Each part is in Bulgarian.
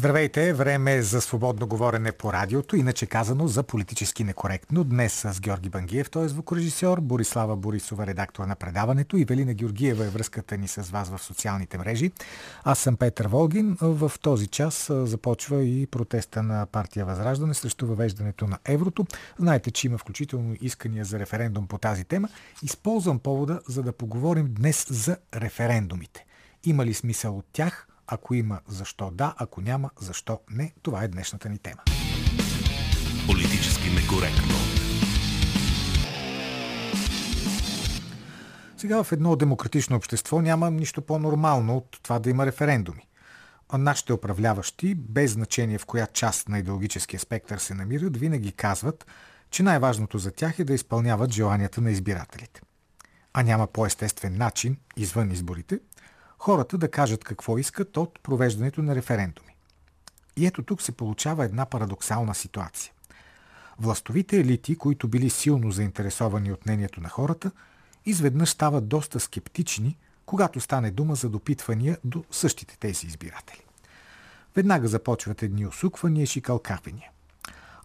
Здравейте! Време е за свободно говорене по радиото, иначе казано за политически некоректно. Днес с Георги Бангиев, той е звукорежисьор, Борислава Борисова, редактор на предаването и Велина Георгиева е връзката ни с вас в социалните мрежи. Аз съм Петър Волгин. В този час започва и протеста на партия Възраждане срещу въвеждането на еврото. Знаете, че има включително искания за референдум по тази тема. Използвам повода, за да поговорим днес за референдумите. Има ли смисъл от тях? Ако има, защо да, ако няма, защо не. Това е днешната ни тема. Политически некоректно. Сега в едно демократично общество няма нищо по-нормално от това да има референдуми. А нашите управляващи, без значение в коя част на идеологическия спектър се намират, винаги казват, че най-важното за тях е да изпълняват желанията на избирателите. А няма по-естествен начин, извън изборите, хората да кажат какво искат от провеждането на референдуми. И ето тук се получава една парадоксална ситуация. Властовите елити, които били силно заинтересовани от мнението на хората, изведнъж стават доста скептични, когато стане дума за допитвания до същите тези избиратели. Веднага започват едни усуквания и шикалкавения.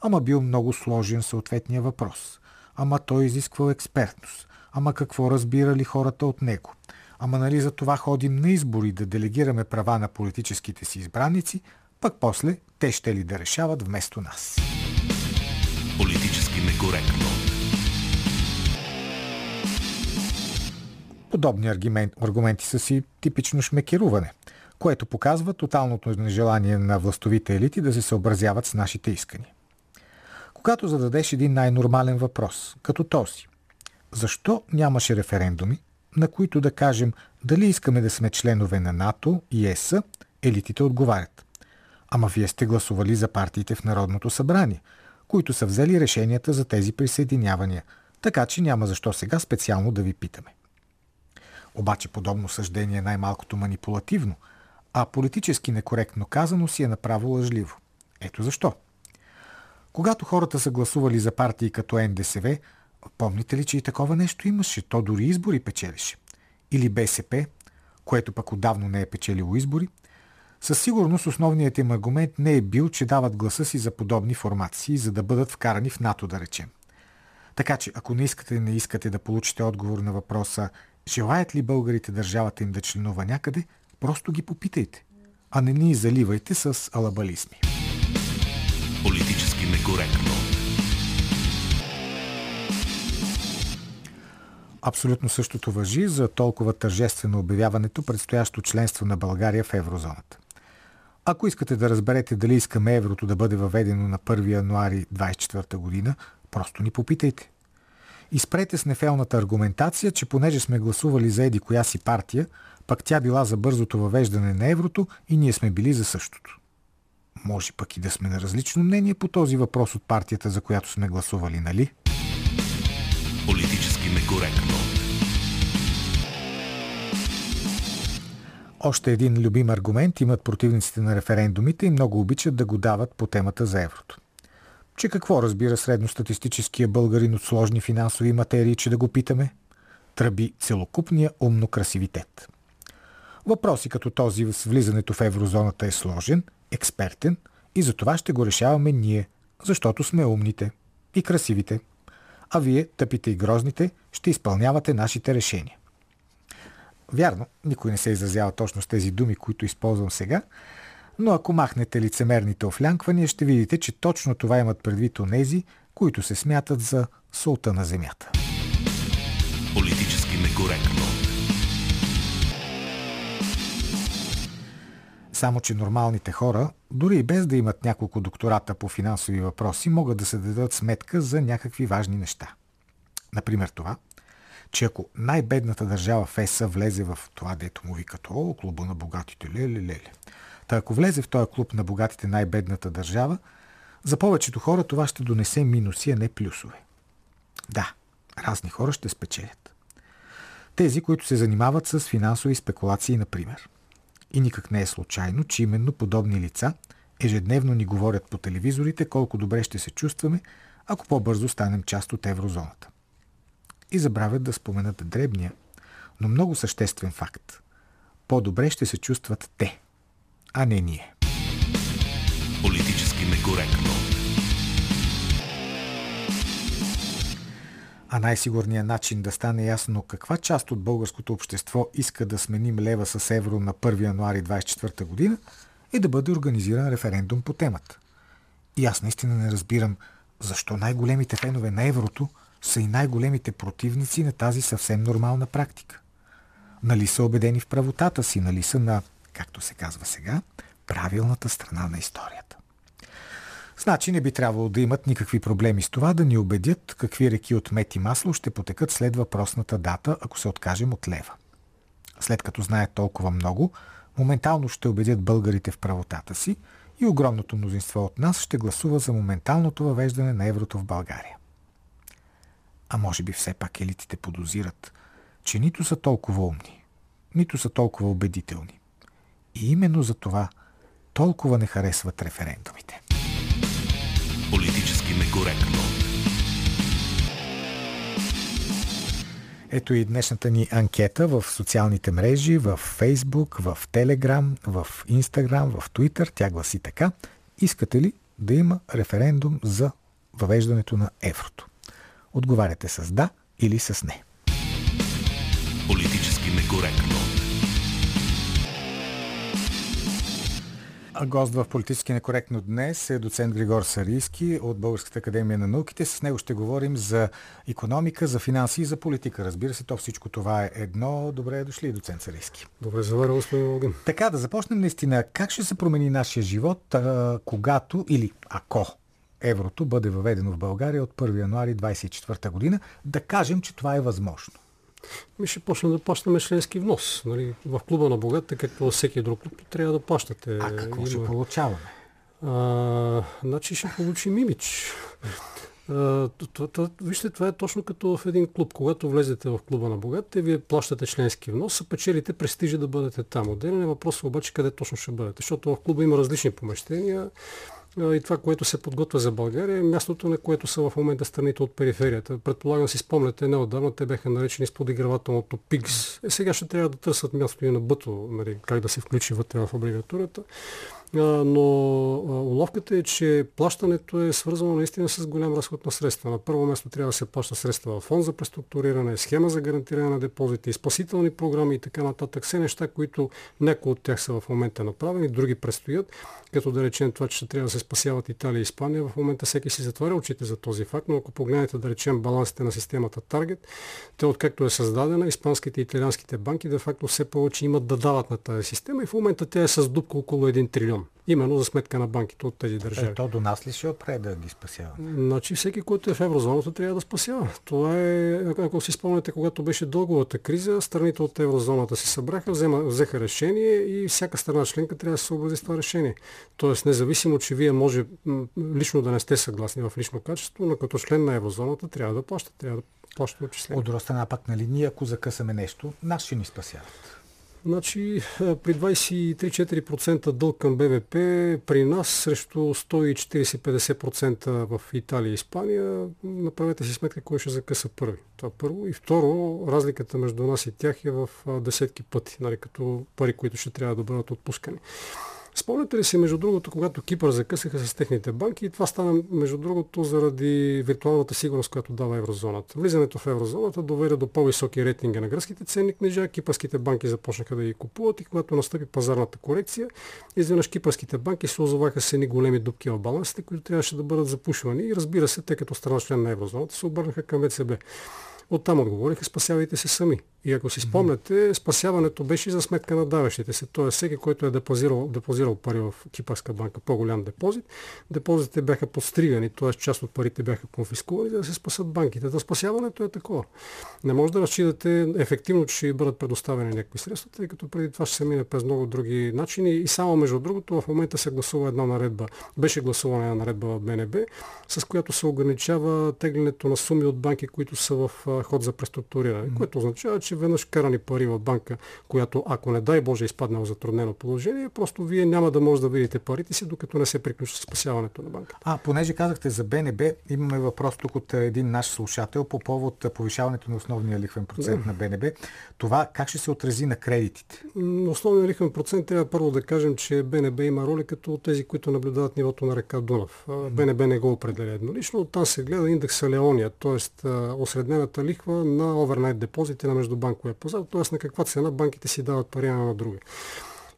Ама бил много сложен съответния въпрос. Ама той изисквал експертност. Ама какво разбирали хората от него? Ама нали за това ходим на избори да делегираме права на политическите си избраници, пък после те ще ли да решават вместо нас. Политически некоректно. Подобни аргумент, аргументи са си типично шмекеруване, което показва тоталното нежелание на властовите елити да се съобразяват с нашите искания. Когато зададеш един най-нормален въпрос, като този, защо нямаше референдуми, на които да кажем дали искаме да сме членове на НАТО и ЕС, елитите отговарят. Ама вие сте гласували за партиите в Народното събрание, които са взели решенията за тези присъединявания, така че няма защо сега специално да ви питаме. Обаче подобно съждение е най-малкото манипулативно, а политически некоректно казано си е направо лъжливо. Ето защо. Когато хората са гласували за партии като НДСВ, Помните ли, че и такова нещо имаше? То дори избори печелише. Или БСП, което пък отдавно не е печелило избори. Със сигурност основният им аргумент не е бил, че дават гласа си за подобни формации, за да бъдат вкарани в НАТО, да речем. Така че, ако не искате не искате да получите отговор на въпроса желаят ли българите държавата им да членува някъде, просто ги попитайте, а не ни заливайте с алабализми. Политически некоректно. Абсолютно същото въжи за толкова тържествено обявяването предстоящо членство на България в еврозоната. Ако искате да разберете дали искаме еврото да бъде въведено на 1 януари 2024 година, просто ни попитайте. Изпрете с нефелната аргументация, че понеже сме гласували за еди коя си партия, пък тя била за бързото въвеждане на еврото и ние сме били за същото. Може пък и да сме на различно мнение по този въпрос от партията, за която сме гласували, нали? Политически некоректно. Още един любим аргумент имат противниците на референдумите и много обичат да го дават по темата за еврото. Че какво разбира средностатистическия българин от сложни финансови материи, че да го питаме? Тръби целокупния умно красивитет. Въпроси като този с влизането в еврозоната е сложен, експертен и за това ще го решаваме ние, защото сме умните и красивите – а вие, тъпите и грозните, ще изпълнявате нашите решения. Вярно, никой не се изразява точно с тези думи, които използвам сега, но ако махнете лицемерните офлянквания, ще видите, че точно това имат предвид онези, които се смятат за солта на земята. Политически некоректно. Само, че нормалните хора, дори и без да имат няколко доктората по финансови въпроси, могат да се дадат сметка за някакви важни неща. Например това, че ако най-бедната държава в ЕСА влезе в това, дето му викат, о, клуба на богатите, леле, леле. Та ако влезе в този клуб на богатите най-бедната държава, за повечето хора това ще донесе минуси, а не плюсове. Да, разни хора ще спечелят. Тези, които се занимават с финансови спекулации, например. И никак не е случайно, че именно подобни лица ежедневно ни говорят по телевизорите колко добре ще се чувстваме, ако по-бързо станем част от еврозоната. И забравят да споменат дребния, но много съществен факт. По-добре ще се чувстват те, а не ние. Политически некоректно. А най-сигурният начин да стане ясно каква част от българското общество иска да сменим лева с евро на 1 януари 2024 година е да бъде организиран референдум по темата. И аз наистина не разбирам защо най-големите фенове на еврото са и най-големите противници на тази съвсем нормална практика. Нали са убедени в правотата си, нали са на, както се казва сега, правилната страна на историята. Значи не би трябвало да имат никакви проблеми с това да ни убедят какви реки от мет и масло ще потекат след въпросната дата, ако се откажем от лева. След като знаят толкова много, моментално ще убедят българите в правотата си и огромното мнозинство от нас ще гласува за моменталното въвеждане на еврото в България. А може би все пак елитите подозират, че нито са толкова умни, нито са толкова убедителни. И именно за това толкова не харесват референдумите. Некоректно. Ето и днешната ни анкета в социалните мрежи, в Фейсбук, в Телеграм, в Инстаграм, в Твитър. Тя гласи така. Искате ли да има референдум за въвеждането на еврото? Отговаряте с да или с не. Политически некоректно. Гост в Политически некоректно днес е доцент Григор Сарийски от Българската академия на науките. С него ще говорим за економика, за финанси и за политика. Разбира се, то всичко това е едно. Добре дошли, доцент Сарийски. Добре заваря, господин Логин. Така, да започнем наистина. Как ще се промени нашия живот, а, когато или ако еврото бъде въведено в България от 1 януари 2024 година? Да кажем, че това е възможно. Ми ще почнем да плащаме членски внос. Нали? В клуба на богатите, както във всеки друг клуб, трябва да плащате. А какво Има... ще получаваме? А, значи ще получим имидж. А, вижте, това е точно като в един клуб. Когато влезете в клуба на богатите, вие плащате членски внос, а печелите престижа да бъдете там. Отделен е въпрос обаче къде точно ще бъдете. Защото в клуба има различни помещения и това, което се подготвя за България, е мястото, на което са в момента страните от периферията. Предполагам си спомняте, неодавна те бяха наречени с подигравателното ПИГС. Е, сега ще трябва да търсят място и на БъТО, нали, как да се включи вътре в абревиатурата но уловката е, че плащането е свързано наистина с голям разход на средства. На първо място трябва да се плаща средства в фонд за преструктуриране, схема за гарантиране на депозити, спасителни програми и така нататък. Все неща, които някои от тях са в момента направени, други предстоят, като да речем това, че ще трябва да се спасяват Италия и Испания. В момента всеки си затваря очите за този факт, но ако погледнете да речем балансите на системата Target, те откакто е създадена, испанските и италианските банки де факто все повече имат да дават на тази система и в момента тя е с дупка около 1 трилион именно за сметка на банките от тези държави. Ето до нас ли ще опре да ги спасява? Значи всеки, който е в еврозоната, трябва да спасява. Това е, ако си спомняте, когато беше дълговата криза, страните от еврозоната се събраха, взема, взеха решение и всяка страна членка трябва да се съобрази с това решение. Тоест, независимо, че вие може лично да не сте съгласни в лично качество, но като член на еврозоната трябва да плащате, трябва да плащате отчисления. От друга страна пак, нали, ние ако закъсаме нещо, нас ще ни спасяват. Значи при 23-4% дълг към БВП при нас срещу 140-50% в Италия и Испания, направете си сметка кой ще закъса първи. Това първо. И второ, разликата между нас и тях е в десетки пъти, нали, като пари, които ще трябва да бъдат отпускани. Спомняте ли си, между другото, когато Кипър закъсаха с техните банки и това стана, между другото, заради виртуалната сигурност, която дава еврозоната. Влизането в еврозоната доведе до по-високи рейтинги на гръцките ценни книжа, кипърските банки започнаха да ги купуват и когато настъпи пазарната корекция, изведнъж кипърските банки се озоваха с едни големи дупки в балансите, които трябваше да бъдат запушвани и разбира се, тъй като страна член на еврозоната, се обърнаха към ВЦБ. Оттам отговориха, спасявайте се сами. И ако си спомняте, спасяването беше за сметка на даващите се. Тоест всеки, който е депозирал, депозирал пари в Кипърска банка, по-голям депозит, депозитите бяха подстригани, т.е. част от парите бяха конфискувани, за да се спасат банките. Да спасяването е такова. Не може да разчитате ефективно, че ще бъдат предоставени някакви средства, тъй като преди това ще се мине през много други начини. И само между другото, в момента се гласува една наредба, беше гласувана на наредба в БНБ, с която се ограничава теглянето на суми от банки, които са в ход за преструктуриране, което означава, че веднъж карани пари в банка, която ако не дай Боже изпадне в затруднено положение, просто вие няма да може да видите парите си, докато не се приключи спасяването на банката. А, понеже казахте за БНБ, имаме въпрос тук от един наш слушател по повод повишаването на основния лихвен процент да. на БНБ. Това как ще се отрази на кредитите? Основният лихвен процент трябва първо да кажем, че БНБ има роля като тези, които наблюдават нивото на река Дунав. БНБ не го определя еднолично. Оттам се гледа индекса Леония, т.е. осреднената лихва на овернайт депозити на междубанковия пазар, т.е. на каква цена банките си дават пари на други.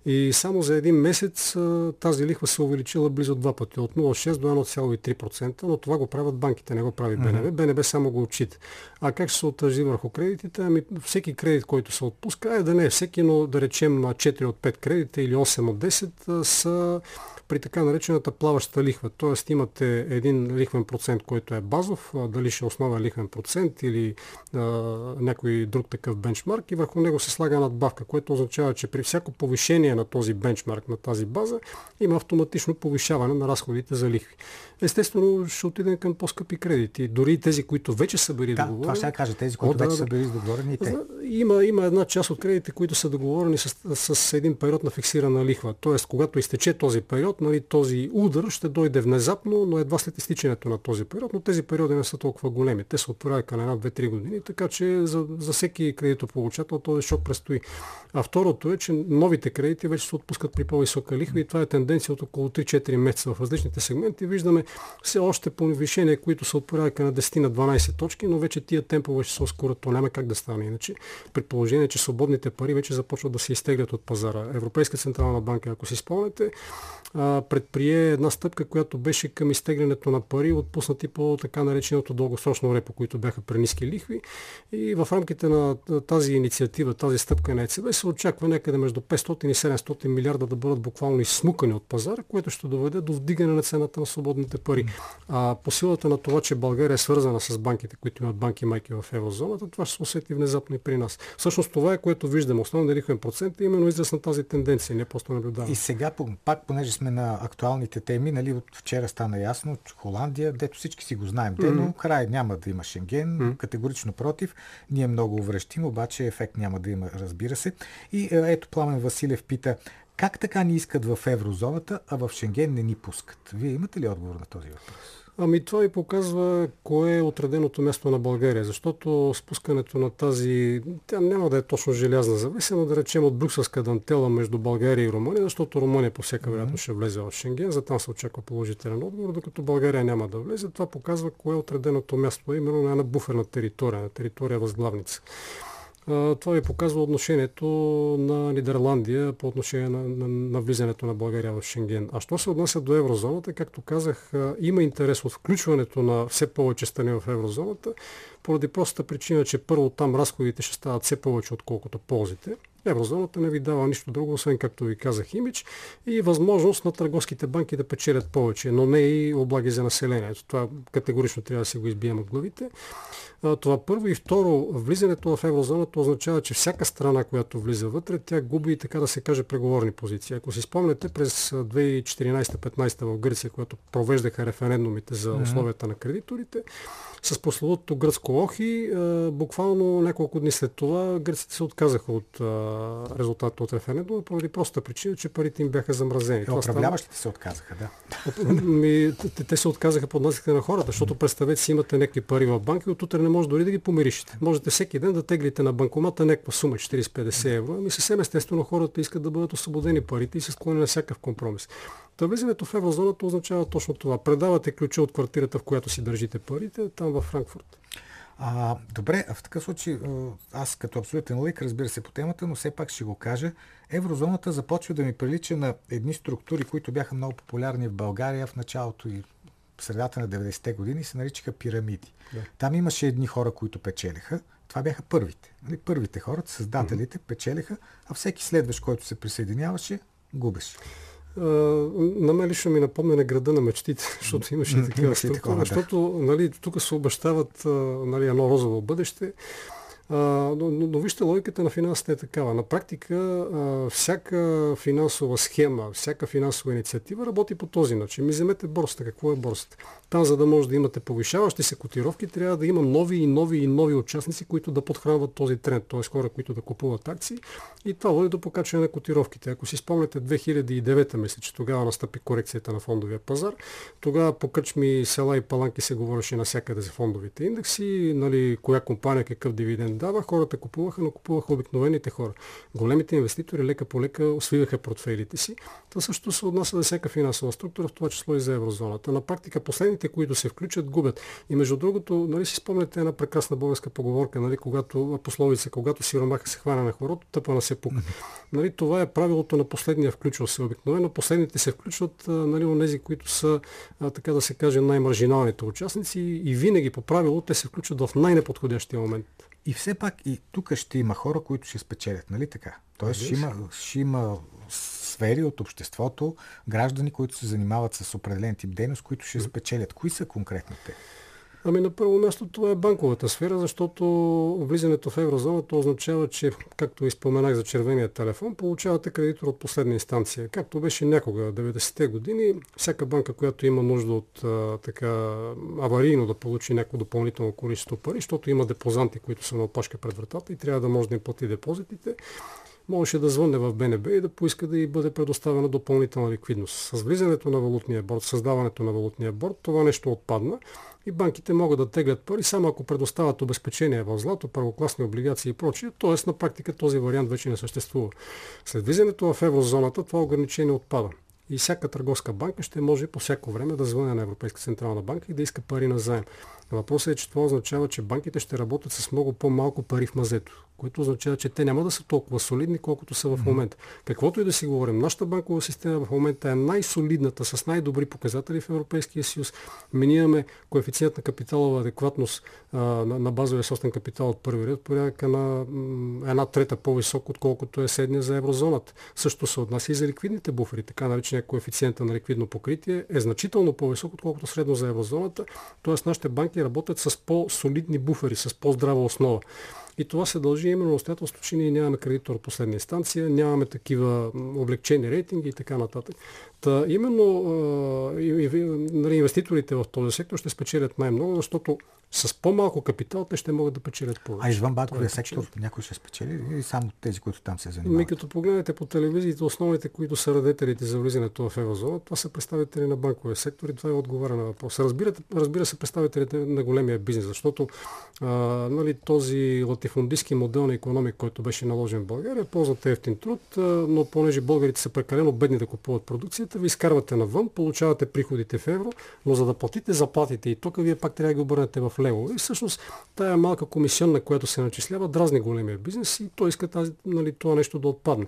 И само за един месец тази лихва се увеличила близо два пъти, от 0,6 до 1,3%, но това го правят банките, не го прави БНБ. БНБ само го отчита. А как ще се отрази върху кредитите? Ами всеки кредит, който се отпуска, е да не е всеки, но да речем 4 от 5 кредита или 8 от 10 са при така наречената плаваща лихва. Тоест имате един лихвен процент, който е базов, дали ще е основен лихвен процент или а, някой друг такъв бенчмарк и върху него се слага надбавка, което означава, че при всяко повишение на този бенчмарк, на тази база, има автоматично повишаване на разходите за лихви. Естествено, ще отидем към по-скъпи кредити. Дори тези, които вече са били да, договорени. Това ще кажа, тези, които О, вече да, са били договорени и те. Има, има една част от кредитите, които са договорени с, с един период на фиксирана лихва. Тоест, когато изтече този период, нали, този удар ще дойде внезапно, но едва след изтичането на този период. Но тези периоди не са толкова големи. Те се отправят на една, две, три години, така че за, за всеки кредитополучател този шок предстои. А второто е, че новите кредити вече се отпускат при по-висока лихва и това е тенденция от около 3-4 месеца в различните сегменти. Виждаме все още повишения, които са от порядъка на 10 на 12 точки, но вече тия темпове ще се ускорят. То няма как да стане иначе. Предположение, че свободните пари вече започват да се изтеглят от пазара. Европейска централна банка, ако си спомняте, предприе една стъпка, която беше към изтеглянето на пари, отпуснати по така нареченото дългосрочно репо, които бяха при ниски лихви. И в рамките на тази инициатива, тази стъпка на ЕЦБ се очаква някъде между 500 и 700 милиарда да бъдат буквално изсмукани от пазара, което ще доведе до вдигане на цената на свободните пари. А по силата на това, че България е свързана с банките, които имат банки майки в еврозоната, това ще се усети внезапно и при нас. Всъщност това е което виждаме. Основният лихвен процент е именно израз на тази тенденция, не просто наблюдаваме. И сега, пак, понеже сме на актуалните теми, нали, от вчера стана ясно, че Холандия, дето всички си го знаем, те, но край няма да има Шенген, mm-hmm. категорично против. Ние много увръщим, обаче ефект няма да има, разбира се. И е, ето Пламен Василев пита, как така ни искат в еврозоната, а в Шенген не ни пускат? Вие имате ли отговор на този въпрос? Ами това и показва кое е отреденото място на България, защото спускането на тази, тя няма да е точно желязна зависима, да речем от брюкселска дантела между България и Румъния, защото Румъния по всяка вероятност ще влезе в Шенген, за там се очаква положителен отговор, докато България няма да влезе. Това показва кое е отреденото място, именно на една буферна територия, на територия възглавница. Това ви показва отношението на Нидерландия по отношение на, на, на влизането на България в Шенген. А що се отнася до еврозоната, както казах, има интерес от включването на все повече страни в еврозоната, поради простата причина, че първо там разходите ще стават все повече, отколкото ползите. Еврозоната не ви дава нищо друго, освен както ви казах имидж и възможност на търговските банки да печелят повече, но не и облаги за населението. Това категорично трябва да се го избием от главите. Това първо и второ, влизането в еврозоната означава, че всяка страна, която влиза вътре, тя губи, така да се каже, преговорни позиции. Ако си спомняте, през 2014-15 в Гърция, когато провеждаха референдумите за условията на кредиторите, с прословутото гръцко охи. Буквално няколко дни след това гръците се отказаха от резултата от референдума, поради простата причина, че парите им бяха замразени. Е, управляващите се отказаха, да. Ми, те, те се отказаха под натиска на хората, защото представете си имате някакви пари в банки, от утре не може дори да ги помиришете. Можете всеки ден да теглите на банкомата някаква сума 40-50 евро. Ами съвсем естествено хората искат да бъдат освободени парите и се склонени на всякакъв компромис. Та влизането в еврозоната означава точно това. Предавате ключа от квартирата, в която си държите парите, там във Франкфурт. А, добре, в такъв случай, аз като абсолютен лик, разбира се по темата, но все пак ще го кажа. Еврозоната започва да ми прилича на едни структури, които бяха много популярни в България в началото и в средата на 90-те години, се наричаха пирамиди. Да. Там имаше едни хора, които печелиха. Това бяха първите. Нали? Първите хора, създателите, mm-hmm. печелиха, а всеки следващ, който се присъединяваше, губеше на мен лично ми напомня на града на мечтите, защото имаше и такива структури, защото нали, тук се обещават нали, едно розово бъдеще. Но, но, вижте, логиката на финансите е такава. На практика всяка финансова схема, всяка финансова инициатива работи по този начин. Ми вземете борсата. Какво е борсата? Там, за да може да имате повишаващи се котировки, трябва да има нови и нови и нови участници, които да подхранват този тренд, т.е. хора, които да купуват акции. И това води до покачване на котировките. Ако си спомняте 2009, мисля, че тогава настъпи корекцията на фондовия пазар, тогава по кръчми, села и паланки се говореше навсякъде за фондовите индекси, нали, коя компания какъв дивиденд дава, хората купуваха, но купуваха обикновените хора. Големите инвеститори лека по лека свиваха портфейлите си. Това също се отнася за всяка финансова структура, в това число и за еврозоната. На практика последните, които се включат, губят. И между другото, нали си спомняте една прекрасна българска поговорка, нали, когато пословица, когато сиромаха се хвана на хорото, тъпа на се пука. Нали, това е правилото на последния включва се. Обикновено последните се включват нали, онези, които са, така да се каже, най-маржиналните участници и винаги по правило те се включват в най-неподходящия момент. И все пак и тук ще има хора, които ще спечелят, нали така? Тоест ще има, ще има сфери от обществото, граждани, които се занимават с определен тип дейност, които ще спечелят. Кои са конкретните? Ами на първо място това е банковата сфера, защото влизането в еврозоната означава, че, както изпоменах за червения телефон, получавате кредитор от последна инстанция. Както беше някога, 90-те години, всяка банка, която има нужда от а, така аварийно да получи някакво допълнително количество пари, защото има депозанти, които са на опашка пред вратата и трябва да може да им плати депозитите, можеше да звънне в БНБ и да поиска да й бъде предоставена допълнителна ликвидност. С влизането на валутния борт, създаването на валутния борт, това нещо отпадна и банките могат да теглят пари само ако предоставят обезпечение в злато, първокласни облигации и прочие, т.е. на практика този вариант вече не съществува. След влизането в еврозоната това ограничение отпада. И всяка търговска банка ще може по всяко време да звъне на Европейска централна банка и да иска пари на заем. Въпросът е, че това означава, че банките ще работят с много по-малко пари в мазето което означава, че те няма да са толкова солидни, колкото са в момента. Каквото и да си говорим, нашата банкова система в момента е най-солидната, с най-добри показатели в Европейския съюз. Ми имаме коефициент на капиталова адекватност а, на, на базовия собствен капитал от първи ред, порядъка на м, една трета по-висок, отколкото е седния за еврозоната. Също се отнася и за ликвидните буфери. Така наречения коефициента на ликвидно покритие е значително по-висок, отколкото средно за еврозоната. Тоест нашите банки работят с по-солидни буфери, с по-здрава основа. И това се дължи именно на обстоятелството, че ние нямаме кредитор от последна инстанция, нямаме такива облегчени рейтинги и така нататък. Та, именно а, и, и, нали, инвеститорите в този сектор ще спечелят най-много, защото с по-малко капитал те ще могат да печелят повече. А извън банковия е сектор някой ще спечели или само тези, които там се занимават? Ми като погледнете по телевизиите, основните, които са радетелите за влизането в еврозона, това са представители на банковия сектор и това е отговора на въпроса. Разбира, разбира се, представителите на големия бизнес, защото а, нали, този латифундистски модел на економик, който беше наложен в България, ползват ефтин труд, а, но понеже българите са прекалено бедни да купуват продукцията, ви изкарвате навън, получавате приходите в евро, но за да платите заплатите и тук, вие пак трябва да ги обърнете в лево. И всъщност тая малка комисионна, която се начислява, дразни големия бизнес и той иска тази, нали, това нещо да отпадне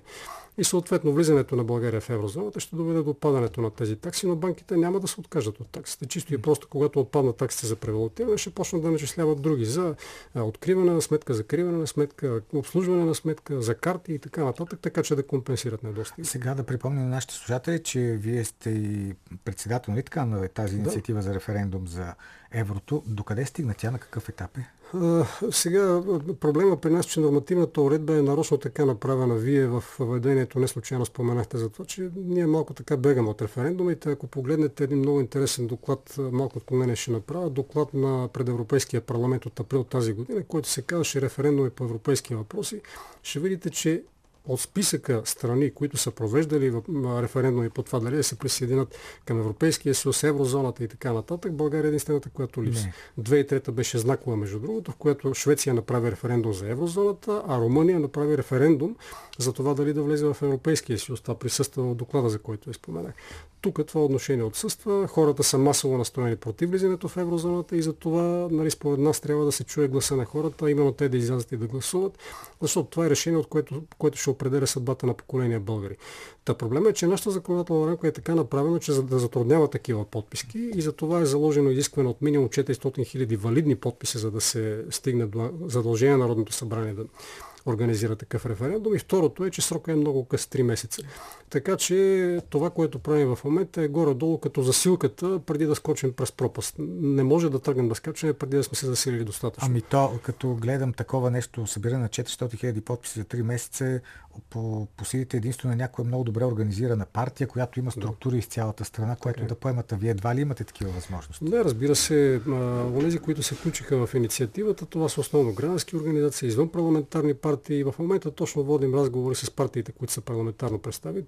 и съответно влизането на България в еврозоната ще доведе до отпадането на тези такси, но банките няма да се откажат от таксите. Чисто и просто, когато отпаднат таксите за превалутиране, ще почнат да начисляват други за откриване на сметка, закриване на сметка, обслужване на сметка, за карти и така нататък, така че да компенсират недостиг. Сега да припомня на нашите слушатели, че вие сте и председател на тази инициатива да. за референдум за еврото. Докъде стигна тя? На какъв етап е? Сега проблема при нас, че нормативната уредба е нарочно така направена. Вие в въведението не случайно споменахте за това, че ние малко така бегаме от референдумите. Ако погледнете един много интересен доклад, малко отклонение ще направя, доклад на предевропейския парламент от април тази година, който се казваше референдуми по европейски въпроси, ще видите, че от списъка страни, които са провеждали референдуми по това дали да се присъединят към Европейския съюз, еврозоната и така нататък, България е единствената, която липсва. 2003 беше знакова, между другото, в която Швеция направи референдум за еврозоната, а Румъния направи референдум за това дали да влезе в Европейския съюз. Това присъства в доклада, за който изпоменах. Тук това отношение отсъства. Хората са масово настроени против влизането в еврозоната и за това, нали, според нас, трябва да се чуе гласа на хората, именно те да излязат и да гласуват, защото това е решение, от което, което ще определя съдбата на поколения българи. Та проблема е, че нашата законодателна рамка е така направена, че за да затруднява такива подписки и за това е заложено изискване от минимум 400 000 валидни подписи, за да се стигне до задължение на Народното събрание да организира такъв референдум. И второто е, че срока е много къс 3 месеца. Така че това, което правим в момента е горе-долу като засилката преди да скочим през пропаст. Не може да тръгнем да скачаме преди да сме се засилили достатъчно. Ами то, като гледам такова нещо, събиране на 400 000 подписи за 3 месеца, по, по силите единствено на някоя много добре организирана партия, която има структури да. из цялата страна, което okay. да поемат. А вие едва ли имате такива възможности? Не, разбира се. Онези, които се включиха в инициативата, това са основно граждански организации, извън парламентарни партии. В момента точно водим разговори с партиите, които са парламентарно представени,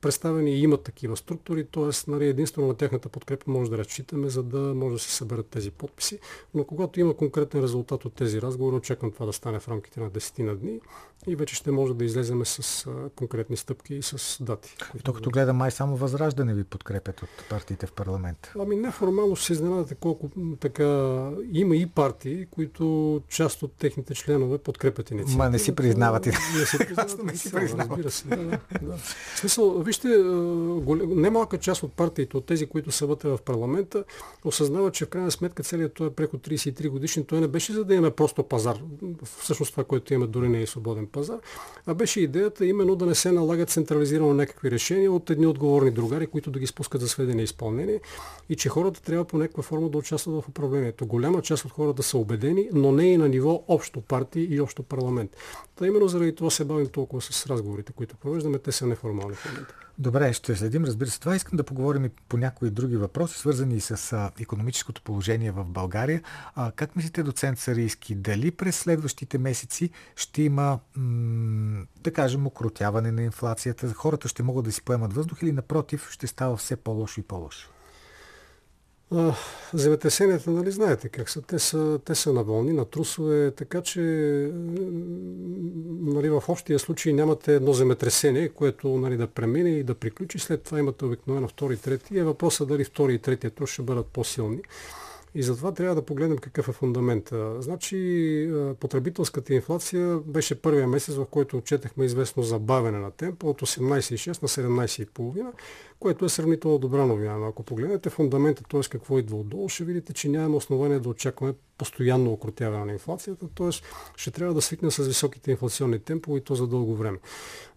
представени и имат такива структури, т.е. Нали, единствено на тяхната подкрепа може да разчитаме, за да може да се съберат тези подписи. Но когато има конкретен резултат от тези разговори, очаквам това да стане в рамките на 10 на дни и вече ще може да излеземе с а, конкретни стъпки и с дати. И то като гледам, май само възраждане ви подкрепят от партиите в парламент. Ами неформално се изненадате колко така има и партии, които част от техните членове подкрепят инициативата. Ма не си признавате. Не си признават. не си признават. Разбира се. Да, да, да. В смисъл, вижте, немалка част от партиите, от тези, които са вътре в парламента, осъзнават, че в крайна сметка целият този преход 33 годишни, той не беше за да имаме просто пазар. Всъщност това, което имаме, дори не е свободен пазар, а беше идеята именно да не се налагат централизирано някакви решения от едни отговорни другари, които да ги спускат за сведение и изпълнение и че хората трябва по някаква форма да участват в управлението. Голяма част от хората са убедени, но не и на ниво общо партии и общо парламент. Та именно заради това се бавим толкова с разговорите, които провеждаме. Те са неформални в момента. Добре, ще следим. Разбира се, това искам да поговорим и по някои други въпроси, свързани с а, економическото положение в България. А, как мислите, доцент Сарийски, дали през следващите месеци ще има, м- да кажем, окротяване на инфлацията? Хората ще могат да си поемат въздух или напротив ще става все по-лошо и по-лошо? Земетресенията, нали знаете как са? Те са, те са на вълни, на трусове, така че нали, в общия случай нямате едно земетресение, което нали, да премине и да приключи. След това имате обикновено втори и трети. Е въпросът дали втори и третия трус ще бъдат по-силни. И затова трябва да погледнем какъв е фундамент. Значи, потребителската инфлация беше първия месец, в който отчетахме известно забавене на темпо от 18,6 на 17,5 което е сравнително добра новина. Но ако погледнете фундамента, т.е. какво идва отдолу, ще видите, че нямаме основание да очакваме постоянно окротяване на инфлацията, т.е. ще трябва да свикнем с високите инфлационни темпове и то за дълго време.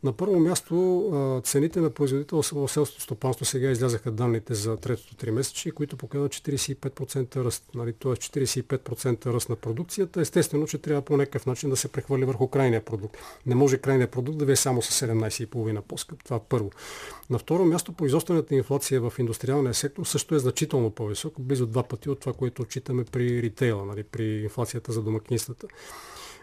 На първо място цените на производител в селското стопанство сега излязаха данните за третото три месече, които показват 45% ръст, нали, т.е. 45% ръст на продукцията. Естествено, че трябва по някакъв начин да се прехвърли върху крайния продукт. Не може крайният продукт да ви е само с 17,5 по-скъп. Това първо. На второ място, производствената инфлация в индустриалния сектор също е значително по-висока, близо два пъти от това, което отчитаме при ритейла, нали, при инфлацията за домакинствата.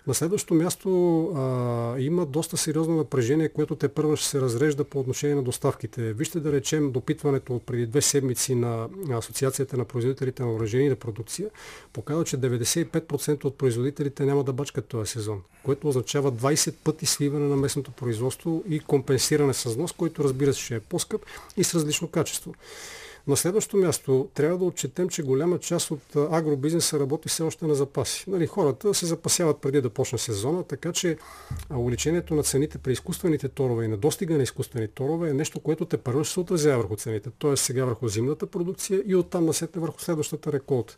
На следващото място а, има доста сериозно напрежение, което те първо ще се разрежда по отношение на доставките. Вижте да речем допитването от преди две седмици на Асоциацията на производителите на оръжение продукция показва, че 95% от производителите няма да бачкат този сезон, което означава 20 пъти сливане на местното производство и компенсиране с внос, който разбира се ще е по-скъп и с различно качество. На следващото място трябва да отчетем, че голяма част от агробизнеса работи все още на запаси. Нали, хората се запасяват преди да почне сезона, така че увеличението на цените при изкуствените торове и на достига на изкуствени торове е нещо, което те първо ще се отразява върху цените. Т.е. сега върху зимната продукция и оттам насетне върху следващата реколта.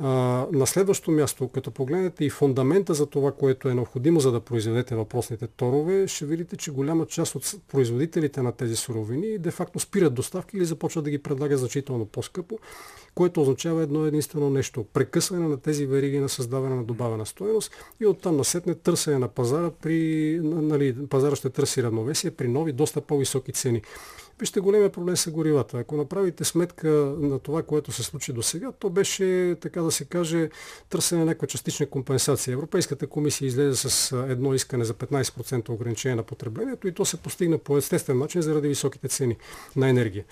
На следващо място, като погледнете и фундамента за това, което е необходимо за да произведете въпросните торове, ще видите, че голяма част от производителите на тези суровини де-факто спират доставки или започват да ги предлагат значително по-скъпо, което означава едно единствено нещо. Прекъсване на тези вериги на създаване на добавена стоеност и оттам насетне търсене на пазара при, нали, пазара ще търси равновесие при нови, доста по-високи цени. Вижте, големия проблем са горивата. Ако направите сметка на това, което се случи до сега, то беше, така да се каже, търсене на някаква частична компенсация. Европейската комисия излезе с едно искане за 15% ограничение на потреблението и то се постигна по естествен начин заради високите цени на енергия.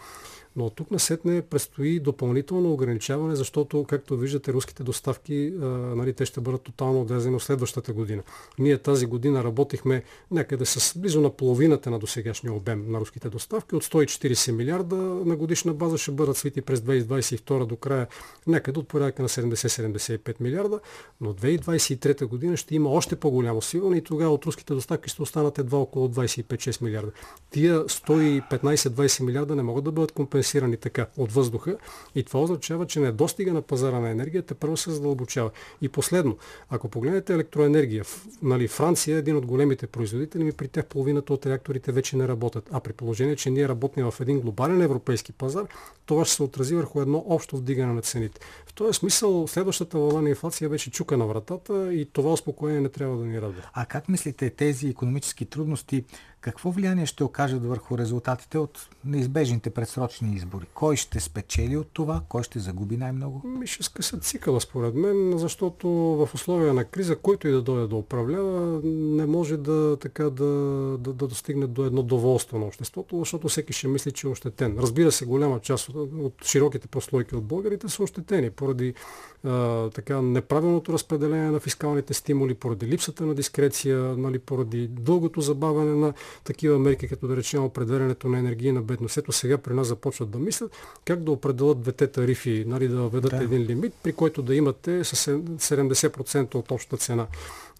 Но от тук насетне предстои допълнително ограничаване, защото, както виждате, руските доставки, а, нали, те ще бъдат тотално отрезани в следващата година. Ние тази година работихме някъде с близо на половината на досегашния обем на руските доставки. От 140 милиарда на годишна база ще бъдат свити през 2022 до края някъде от порядка на 70-75 милиарда, но 2023 година ще има още по-голямо свиване и тогава от руските доставки ще останат едва около 25-6 милиарда. Тия 115-20 милиарда не могат да бъдат компенсирани компресирани така от въздуха и това означава, че недостига на пазара на енергията първо се задълбочава. И последно, ако погледнете електроенергия, нали, Франция е един от големите производители, ми при тях половината от реакторите вече не работят. А при положение, че ние работим в един глобален европейски пазар, това ще се отрази върху едно общо вдигане на цените. В този смисъл следващата вълна на инфлация вече чука на вратата и това успокоение не трябва да ни радва. А как мислите тези економически трудности какво влияние ще окажат върху резултатите от неизбежните предсрочни избори? Кой ще спечели от това? Кой ще загуби най-много? Ми ще скъсат цикъла, според мен, защото в условия на криза, който и да дойде да управлява, не може да, така, да, да, да достигне до едно доволство на обществото, защото всеки ще мисли, че е ощетен. Разбира се, голяма част от, от широките прослойки от българите са ощетени поради а, така, неправилното разпределение на фискалните стимули, поради липсата на дискреция, нали, поради дългото забавяне на такива мерки, като да речем определенето на енергийна бедност. Ето сега при нас започват да мислят как да определят двете тарифи, нали, да введат да. един лимит, при който да имате с 70% от общата цена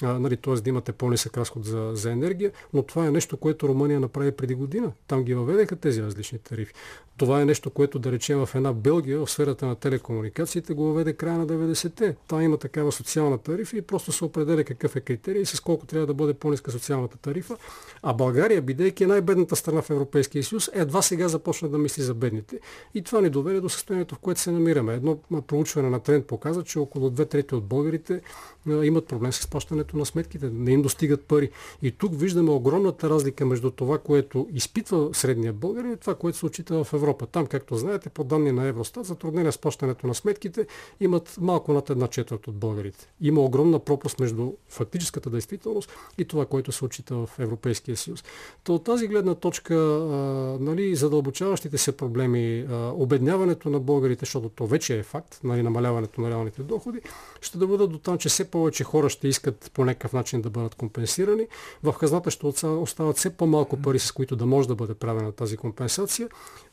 нали, т.е. да имате по-нисък разход за, за енергия, но това е нещо, което Румъния направи преди година. Там ги въведеха тези различни тарифи. Това е нещо, което да речем в една Белгия, в сферата на телекомуникациите, го въведе края на 90-те. Там има такава социална тарифа и просто се определя какъв е критерий и с колко трябва да бъде по-ниска социалната тарифа. А България, бидейки най-бедната страна в Европейския съюз, едва сега започна да мисли за бедните. И това ни доведе до състоянието, в което се намираме. Едно проучване на тренд показва, че около две трети от българите имат проблем с плащането на сметките, не им достигат пари. И тук виждаме огромната разлика между това, което изпитва средния българин и това, което се очита в Европа. Там, както знаете, по данни на Евростат, затруднения с плащането на сметките имат малко над една четвърт от българите. Има огромна пропаст между фактическата действителност и това, което се очита в Европейския съюз. То от тази гледна точка, а, нали, задълбочаващите се проблеми, а, обедняването на българите, защото то вече е факт, нали, намаляването на реалните доходи, ще да бъдат до там, че все повече хора ще искат по някакъв начин да бъдат компенсирани. В хазната ще остават все по-малко пари, с които да може да бъде правена тази компенсация.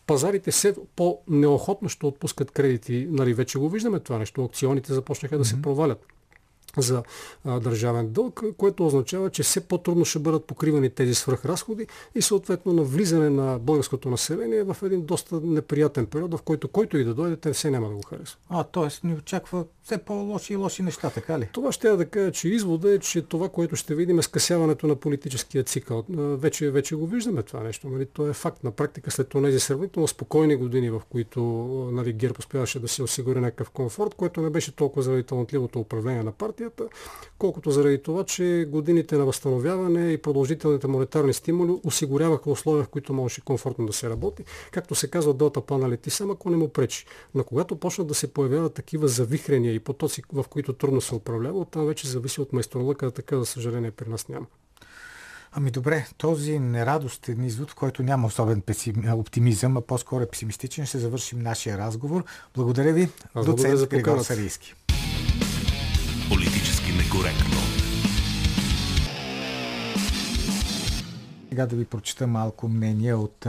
Пазарите все по-неохотно ще отпускат кредити. Нали, вече го виждаме това нещо. Аукционите започнаха да се провалят за а, държавен дълг, което означава, че все по-трудно ще бъдат покривани тези свръхразходи и съответно на влизане на българското население в един доста неприятен период, в който който и да дойде, те все няма да го харесват. А, т.е. ни очаква все по-лоши и лоши неща, така ли? Това ще я да кажа, че извода е, че това, което ще видим е скъсяването на политическия цикъл. Вече, вече го виждаме това нещо. Нали? То е факт. На практика след тези сравнително спокойни години, в които нали, ГЕРБ успяваше да се осигури някакъв комфорт, което не беше толкова заради талантливото управление на партията, колкото заради това, че годините на възстановяване и продължителните монетарни стимули осигуряваха условия, в които можеше комфортно да се работи. Както се казва, Делта плана лети сам, ако не му пречи. Но когато почнат да се появяват такива завихрения и потоци, в които трудно се управлява, оттам вече зависи от майсторлъка, така за съжаление при нас няма. Ами добре, този нерадостен извод, в който няма особен песим, оптимизъм, а по-скоро е песимистичен, ще завършим нашия разговор. Благодаря ви, Аз доцент за Григор Сарийски. Некоректно. Сега да ви прочита малко мнение от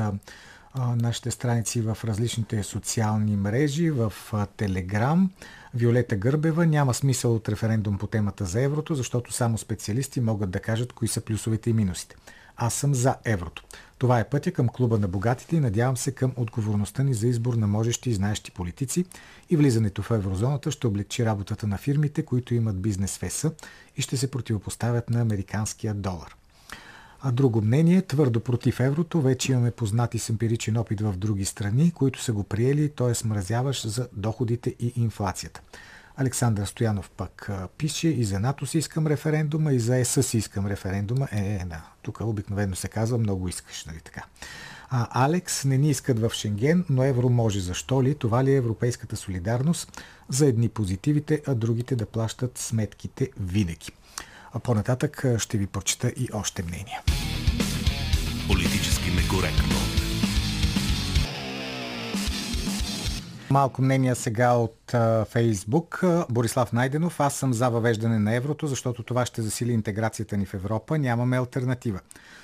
нашите страници в различните социални мрежи, в Телеграм. Виолета Гърбева няма смисъл от референдум по темата за еврото, защото само специалисти могат да кажат кои са плюсовете и минусите. Аз съм за еврото. Това е пътя към клуба на богатите и надявам се към отговорността ни за избор на можещи и знаещи политици и влизането в еврозоната ще облегчи работата на фирмите, които имат бизнес в ЕС и ще се противопоставят на американския долар. А друго мнение, твърдо против еврото, вече имаме познати с емпиричен опит в други страни, които са го приели, т.е. смразяваш за доходите и инфлацията. Александър Стоянов пък пише и за НАТО си искам референдума, и за ЕС си искам референдума. Е, е, да. Тук обикновено се казва много искаш, нали така. А, Алекс не ни искат в Шенген, но евро може. Защо ли? Това ли е европейската солидарност? За едни позитивите, а другите да плащат сметките винаги. А по-нататък ще ви прочита и още мнения. Политически некоректно. Малко мнения сега от Фейсбук. Борислав Найденов. Аз съм за въвеждане на еврото, защото това ще засили интеграцията ни в Европа. Нямаме альтернатива.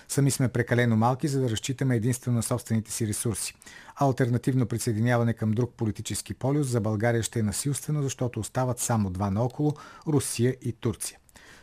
Сами сме прекалено малки, за да разчитаме единствено на собствените си ресурси. Альтернативно присъединяване към друг политически полюс за България ще е насилствено, защото остават само два наоколо – Русия и Турция.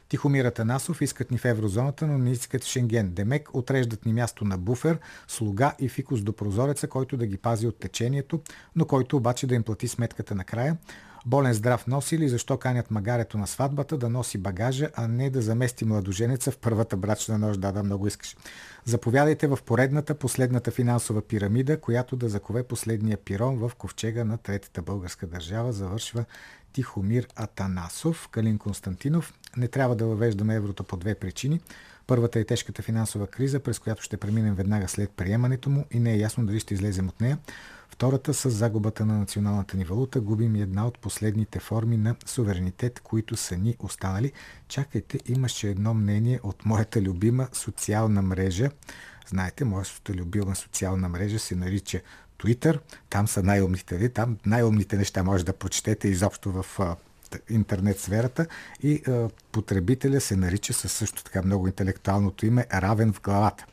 Тихомира Танасов искат ни в еврозоната, но не искат в Шенген. Демек отреждат ни място на буфер, слуга и фикус до прозореца, който да ги пази от течението, но който обаче да им плати сметката накрая. Болен здрав носи ли, защо канят магарето на сватбата да носи багажа, а не да замести младоженеца в първата брачна нощ? Да, да, много искаш. Заповядайте в поредната, последната финансова пирамида, която да закове последния пирон в ковчега на третата българска държава, завършва Тихомир Атанасов, Калин Константинов. Не трябва да въвеждаме еврото по две причини. Първата е тежката финансова криза, през която ще преминем веднага след приемането му и не е ясно дали ще излезем от нея. Втората с загубата на националната ни валута губим една от последните форми на суверенитет, които са ни останали. Чакайте, имаше едно мнение от моята любима социална мрежа. Знаете, моята любима социална мрежа се нарича Twitter. Там са най-умните. Там най-умните неща може да прочетете изобщо в интернет сферата и а, потребителя се нарича със също така много интелектуалното име равен в главата.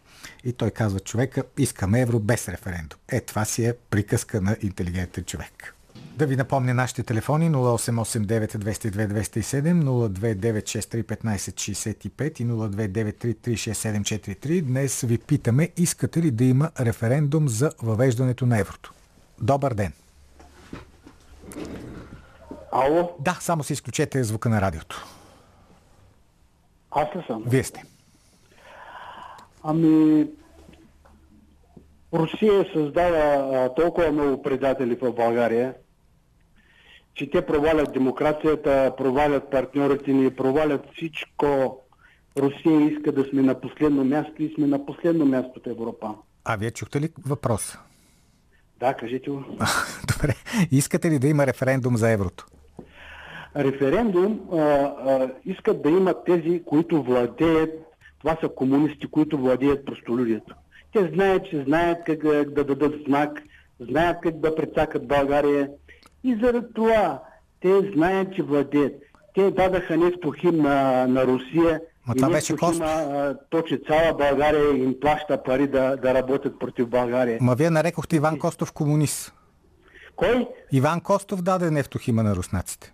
И той казва човека, искаме евро без референдум. Е, това си е приказка на интелигентен човек. Да ви напомня нашите телефони 0889 202 207, 029631565 и 029336743. Днес ви питаме, искате ли да има референдум за въвеждането на еврото? Добър ден! Ало? Да, само си изключете звука на радиото. Аз ли съм? Вие сте. Ами, Русия създава а, толкова много предатели в България, че те провалят демокрацията, провалят партньорите ни, провалят всичко. Русия иска да сме на последно място и сме на последно място в Европа. А вие чухте ли въпроса? Да, кажете го. Добре. Искате ли да има референдум за еврото? Референдум а, а, искат да имат тези, които владеят, това са комунисти, които владеят простолюдието. Те знаят, че знаят как да, да дадат знак, знаят как да прецакат България и заради това те знаят, че владеят. Те дадаха нефтохим на, на Русия Ма това беше а, то, че цяла България им плаща пари да, да работят против България. Ма вие нарекохте Иван Костов комунист. Кой? Иван Костов даде нефтохима на руснаците.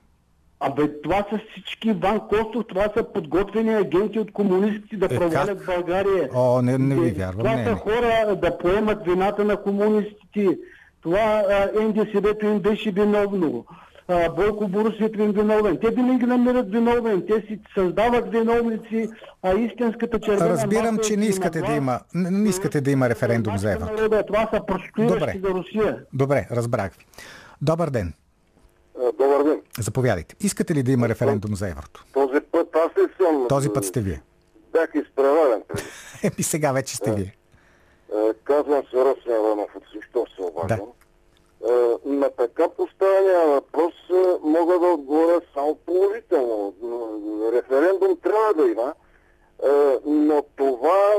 Абе, това са всички Иван Костов, това са подготвени агенти от комунистите да Е, провалят как? България. О, не, не ви Е, вярвам. Това Не, са не. хора да поемат вината на комунистите. Това НДСБ-то им беше виновно. Бойко Борисов им виновен. Те винаги намират виновен. Те си създават виновници, а истинската червена Разбирам, че не искате да има, не, искате да има референдум за. Народа, Това са проституиращи Добре. за Русия. Добре, разбрах ви. Добър ден. Добър ден. Заповядайте. Искате ли да има референдум за еврото? Този път аз ли съм? Този път сте вие. Бях изпреварен. Еми сега вече сте вие. Казвам се Росен Иванов от Свищов се обаждам. Е, На така поставения въпрос мога да отговоря само положително. Референдум трябва да има, но това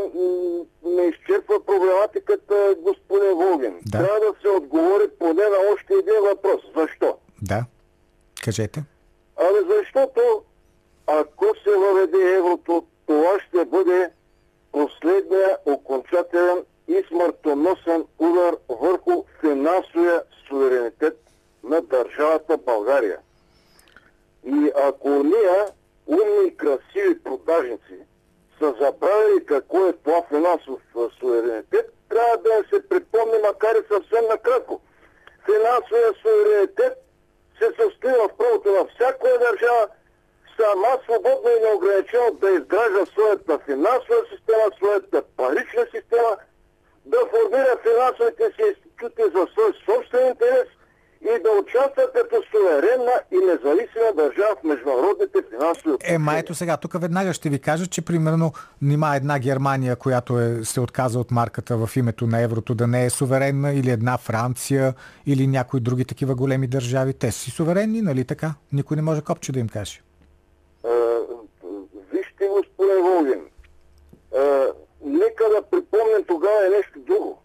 не изчерпва проблематиката, господин Волгин. Да. Трябва да се отговори поне на още един въпрос. Защо? Да. Кажете. Ами защото ако се въведе еврото, това ще бъде последния окончателен и смъртоносен удар върху финансовия суверенитет на държавата България. И ако ние, умни и красиви продажници, са забравили какво е това финансов суверенитет, трябва да се припомни, макар и съвсем накратко. Финансовия суверенитет се състои в правото на всяка държава сама свободно и неограничено да изгражда своята финансова система, своята парична система, да формира финансовите си институти за свой собствен интерес и да участва като суверенна и независима държава в международните финансови Е, отношения. ма ето сега, тук веднага ще ви кажа, че примерно нима една Германия, която е, се отказа от марката в името на еврото да не е суверенна, или една Франция, или някои други такива големи държави. Те си суверенни, нали така? Никой не може копче да им каже. Е, вижте, господин Волгин, е, нека да припомним тогава и нещо друго.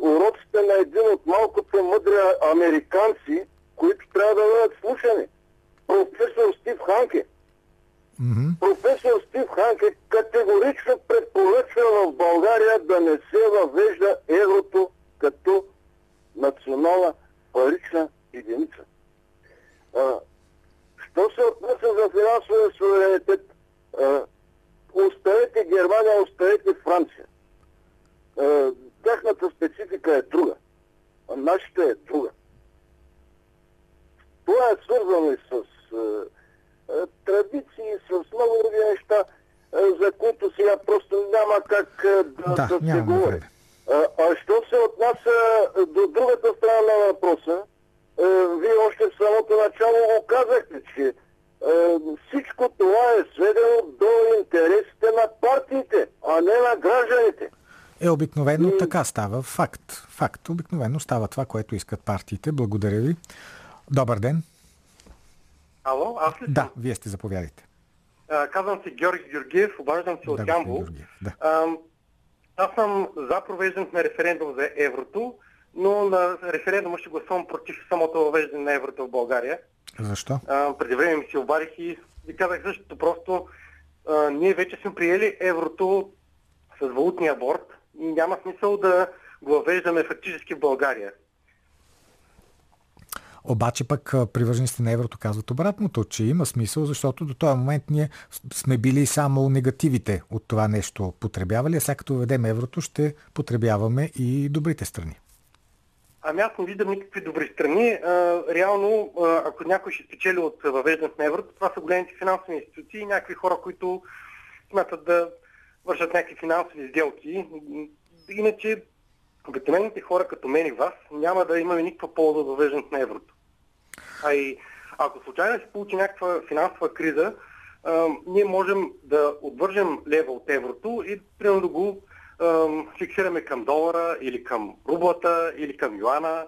Уроците на един от малкото мъдри американци, които трябва да бъдат слушани. Професор Стив Ханке. Мгм. Професор Стив Ханке категорично препоръчва в България да не се въвежда еврото като национална парична единица. А, Що се отнася за финансовия суверенитет, А, оставете Германия, оставете Франция. А, тяхната специфика е друга. А нашата е друга. Това е свързано и с а, а, традиции, с много други неща, а, за които сега просто няма как а, да, Да, да се говори. А, а що се отнася до другата страна на въпроса, а, вие още в самото начало го казахте, че а, всичко това е сведено до интересите на партиите, а не на гражданите. Обикновено така става. Факт. Факт. Обикновено става това, което искат партиите. Благодаря ви. Добър ден. Ало, аз ли? Да, вие сте заповядайте. А, казвам се Георги Георгиев, обаждам се от Да, господин Ямбол. Да. А, аз съм за провеждането на референдум за еврото, но на референдума ще гласувам против самото въвеждане на еврото в България. Защо? А, преди време ми се обадих и ви казах същото. Просто а, ние вече сме приели еврото с валутния борт и няма смисъл да го въвеждаме фактически в България. Обаче пък привържениците на еврото казват обратното, че има смисъл, защото до този момент ние сме били само негативите от това нещо потребявали, а сега като введем еврото ще потребяваме и добрите страни. Ами аз не виждам никакви добри страни. А, реално, ако някой ще спечели от въвеждането на еврото, това са големите финансови институции и някакви хора, които смятат да вършат някакви финансови сделки. Иначе, обикновените хора като мен и вас няма да имаме никаква полза от въвеждането на еврото. А и ако случайно се получи някаква финансова криза, а, ние можем да отвържем лева от еврото и примерно да го ам, фиксираме към долара или към рублата или към юана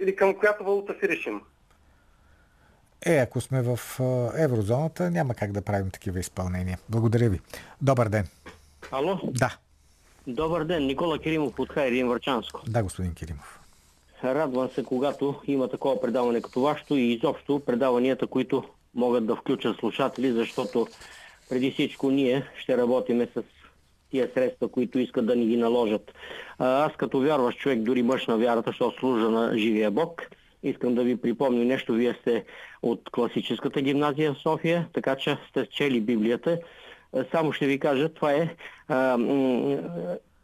или към която валута си решим. Е, ако сме в а, еврозоната, няма как да правим такива изпълнения. Благодаря ви. Добър ден. Ало, Да, добър ден. Никола Киримов от Хайрин Върчанско. да, господин Киримов. Радвам се, когато има такова предаване като вашето и изобщо предаванията, които могат да включат слушатели, защото преди всичко ние ще работиме с тия средства, които искат да ни ги наложат. Аз като вярващ човек, дори мъж на вярата, защото служа на живия Бог, искам да ви припомня нещо. Вие сте от класическата гимназия в София, така че сте чели Библията. Само ще ви кажа, това е а, м,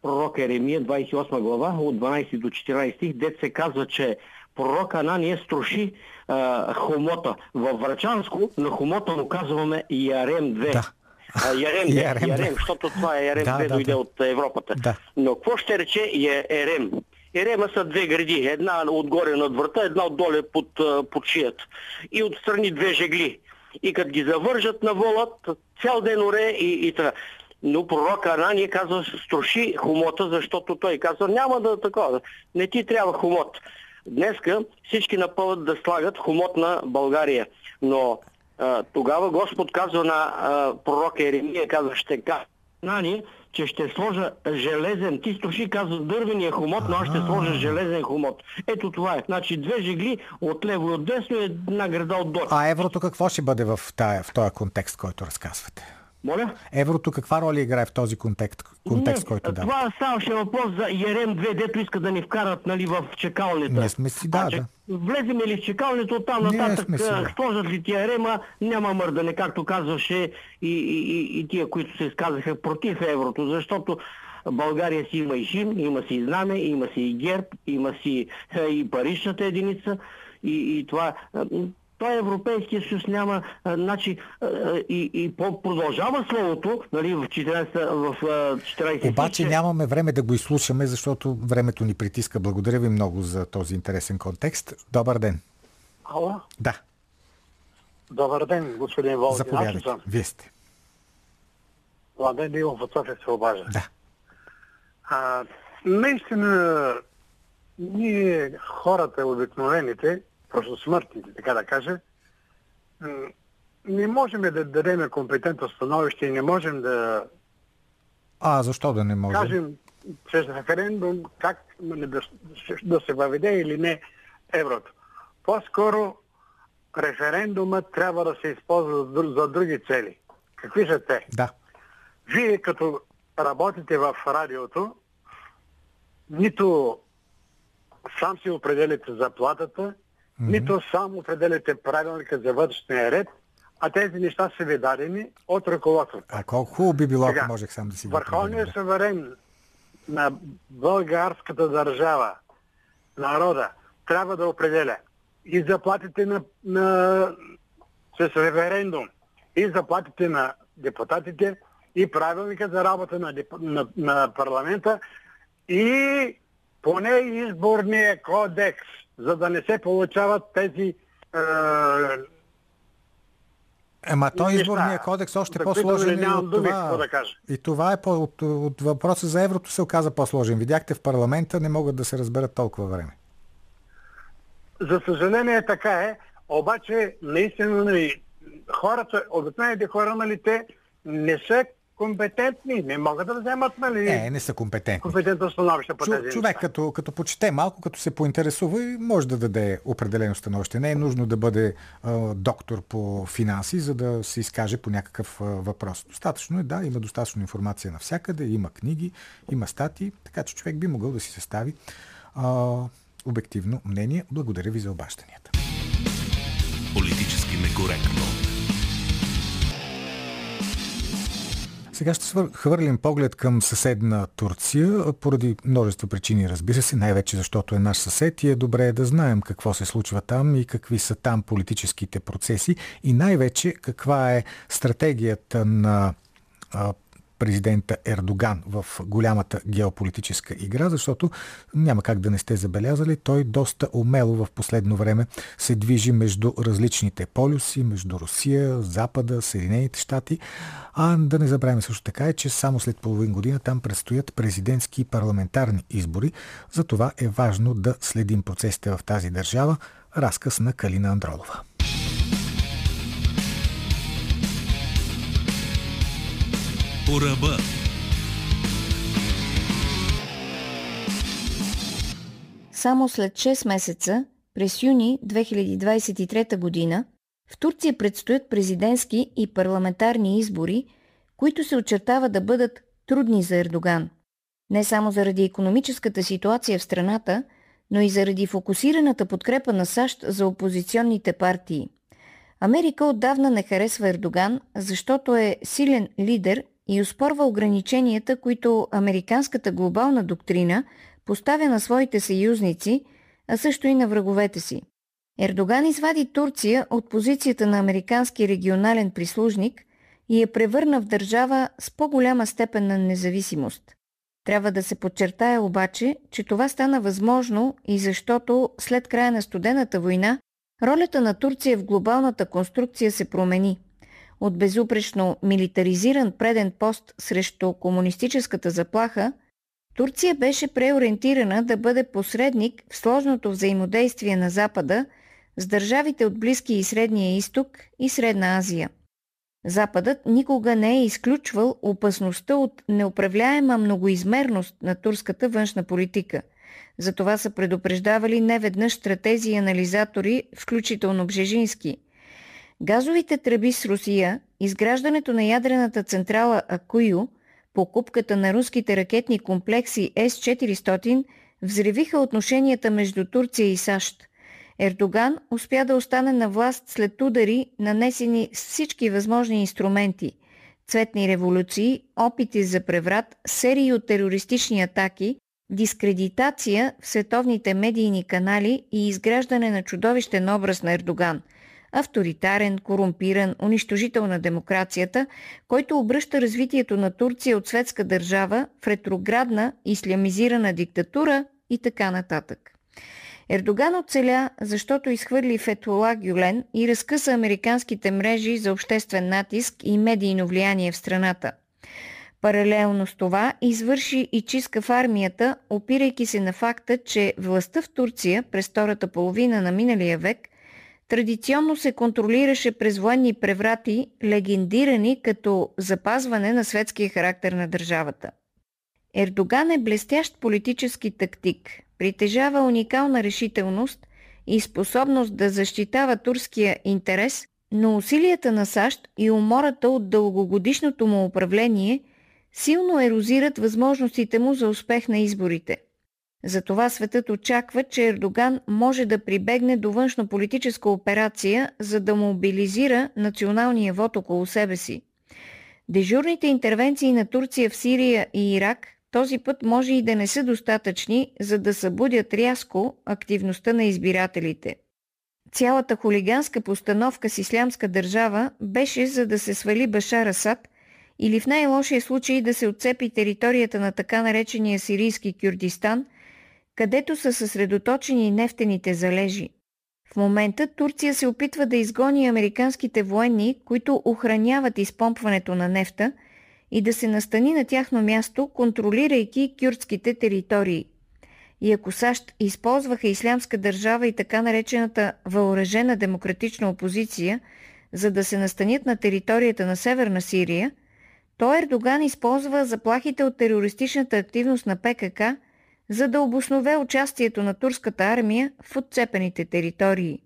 пророк Еремия, 28 глава, от 12 до 14 стих, дет се казва, че пророк Анания струши а, хомота. Във Врачанско на хомота му казваме Ярем 2. Да. А, Ярем, Ярем Ярем. Ярем, защото това е Ярем Да, 2, да, дойде да. от Европата. Да. Но какво ще рече е Ерем? Ерема са две гради. Една отгоре над врата, една отдоле под, под шията. И отстрани две жегли. И като ги завържат на волът, цял ден оре и, и така. Но пророк Анания казва, струши хумота, защото той казва, няма да такова. Не ти трябва хумот. Днеска всички напълват да слагат хумот на България. Но а, тогава Господ казва на а, пророка Еремия, казва, ще кажа Нани, че ще сложа железен, ти струши, казва дървения хумот, но аз ще сложа железен хумот. Ето това е. Значи две жегли от лево и от десно и една града отдолу. А еврото какво ще бъде в, тая, в този контекст, който разказвате? Моля? Еврото каква роля играе в този контекст, контекст Не, който дава? Това ставаше въпрос за Ерем 2, дето иска да ни вкарат нали, в чекалнята. Ние сме си- да, А, че- да. Влезем ли в чекалнето, оттам нататък да. сложат ли тия Ерема, няма мърдане, както казваше и, и, и, и тия, които се изказаха против еврото, защото България си има и химн, има си и знаме, има си и герб, има си е, и паричната единица и, и това... а, той Европейския съюз няма, а, значи, а, и, и продължава словото, нали, в 14, в а, 14 Обаче нямаме време да го изслушаме, защото времето ни притиска. Благодаря ви много за този интересен контекст. Добър ден. Ало, Да, добър ден, господин Волгин. Заповядайте. Вие сте. Младен Дилов от София се обажда. Да. А, наистина, ние, хората, обикновените, просто смъртните, така да кажа, не можем да дадем компетентно становище и не можем да А, защо да не може? кажем чрез референдум как да, да се въведе или не еврото. По-скоро референдумът трябва да се използва за други цели. Какви са те? Да. Вие като работите в радиото, нито сам си определите заплатата, нито сам определите правилника за вътрешния ред, а тези неща са ви дадени от ръководството. А колко хубаво би било, Сега, ако можех сам да си Върховният суверен на българската държава, народа, трябва да определя и заплатите на, на с референдум, и заплатите на депутатите, и правилника за работа на, на, на парламента, и поне изборния кодекс, за да не се получават тези е, Ема той изборния кодекс още които по-сложен и от това. да кажа. И това е по, от, от въпроса за еврото се оказа по-сложен. Видяхте в парламента, не могат да се разберат толкова време. За съжаление така е, обаче наистина нали, хората, обикновените хора, нали, те не са компетентни, не могат да вземат нали, Не, не са компетентни. компетентно становище по Чу, тези човек като, като почете малко, като се поинтересува и може да даде определено становище. Не е нужно да бъде а, доктор по финанси, за да се изкаже по някакъв а, въпрос. Достатъчно е, да, има достатъчно информация навсякъде, има книги, има статии, така че човек би могъл да си състави а, обективно мнение. Благодаря ви за обащанията. Политически некоректно. Сега ще хвърлим поглед към съседна Турция, поради множество причини, разбира се, най-вече защото е наш съсед и е добре да знаем какво се случва там и какви са там политическите процеси и най-вече каква е стратегията на президента Ердоган в голямата геополитическа игра, защото няма как да не сте забелязали, той доста умело в последно време се движи между различните полюси, между Русия, Запада, Съединените щати. А да не забравяме също така е, че само след половин година там предстоят президентски и парламентарни избори. Затова е важно да следим процесите в тази държава. Разказ на Калина Андролова. По ръба. Само след 6 месеца, през юни 2023 година, в Турция предстоят президентски и парламентарни избори, които се очертава да бъдат трудни за Ердоган. Не само заради економическата ситуация в страната, но и заради фокусираната подкрепа на САЩ за опозиционните партии. Америка отдавна не харесва Ердоган, защото е силен лидер и успорва ограниченията, които американската глобална доктрина поставя на своите съюзници, а също и на враговете си. Ердоган извади Турция от позицията на американски регионален прислужник и я превърна в държава с по-голяма степен на независимост. Трябва да се подчертая обаче, че това стана възможно и защото след края на студената война ролята на Турция в глобалната конструкция се промени. От безупречно милитаризиран преден пост срещу комунистическата заплаха, Турция беше преориентирана да бъде посредник в сложното взаимодействие на Запада с държавите от Близкия и Средния изток и Средна Азия. Западът никога не е изключвал опасността от неуправляема многоизмерност на турската външна политика. Затова са предупреждавали неведнъж стратези и анализатори, включително Бжежински. Газовите тръби с Русия, изграждането на ядрената централа Акую – покупката на руските ракетни комплекси С-400 взривиха отношенията между Турция и САЩ. Ердоган успя да остане на власт след удари, нанесени с всички възможни инструменти – цветни революции, опити за преврат, серии от терористични атаки, дискредитация в световните медийни канали и изграждане на чудовищен образ на Ердоган – авторитарен, корумпиран, унищожител на демокрацията, който обръща развитието на Турция от светска държава в ретроградна, ислямизирана диктатура и така нататък. Ердоган оцеля, защото изхвърли Фетула Гюлен и разкъса американските мрежи за обществен натиск и медийно влияние в страната. Паралелно с това извърши и чистка в армията, опирайки се на факта, че властта в Турция през втората половина на миналия век традиционно се контролираше през военни преврати, легендирани като запазване на светския характер на държавата. Ердоган е блестящ политически тактик, притежава уникална решителност и способност да защитава турския интерес, но усилията на САЩ и умората от дългогодишното му управление силно ерозират възможностите му за успех на изборите. Затова светът очаква, че Ердоган може да прибегне до външно-политическа операция, за да мобилизира националния вод около себе си. Дежурните интервенции на Турция в Сирия и Ирак този път може и да не са достатъчни, за да събудят рязко активността на избирателите. Цялата хулиганска постановка с ислямска държава беше за да се свали Башар Асад или в най-лошия случай да се отцепи територията на така наречения сирийски Кюрдистан, където са съсредоточени нефтените залежи. В момента Турция се опитва да изгони американските военни, които охраняват изпомпването на нефта и да се настани на тяхно място, контролирайки кюрдските територии. И ако САЩ използваха ислямска държава и така наречената въоръжена демократична опозиция, за да се настанят на територията на Северна Сирия, то Ердоган използва заплахите от терористичната активност на ПКК – за да обоснове участието на турската армия в отцепените територии.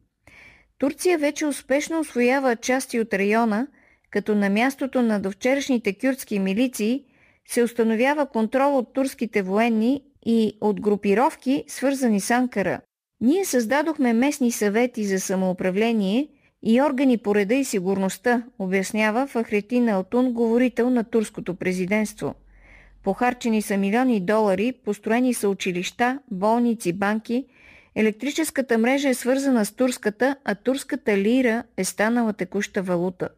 Турция вече успешно освоява части от района, като на мястото на довчерашните кюрдски милиции се установява контрол от турските военни и от групировки, свързани с Анкара. Ние създадохме местни съвети за самоуправление и органи по реда и сигурността, обяснява Фахретин Алтун, говорител на турското президентство – Похарчени са милиони долари, построени са училища, болници, банки. Електрическата мрежа е свързана с турската, а турската лира е станала текуща валута.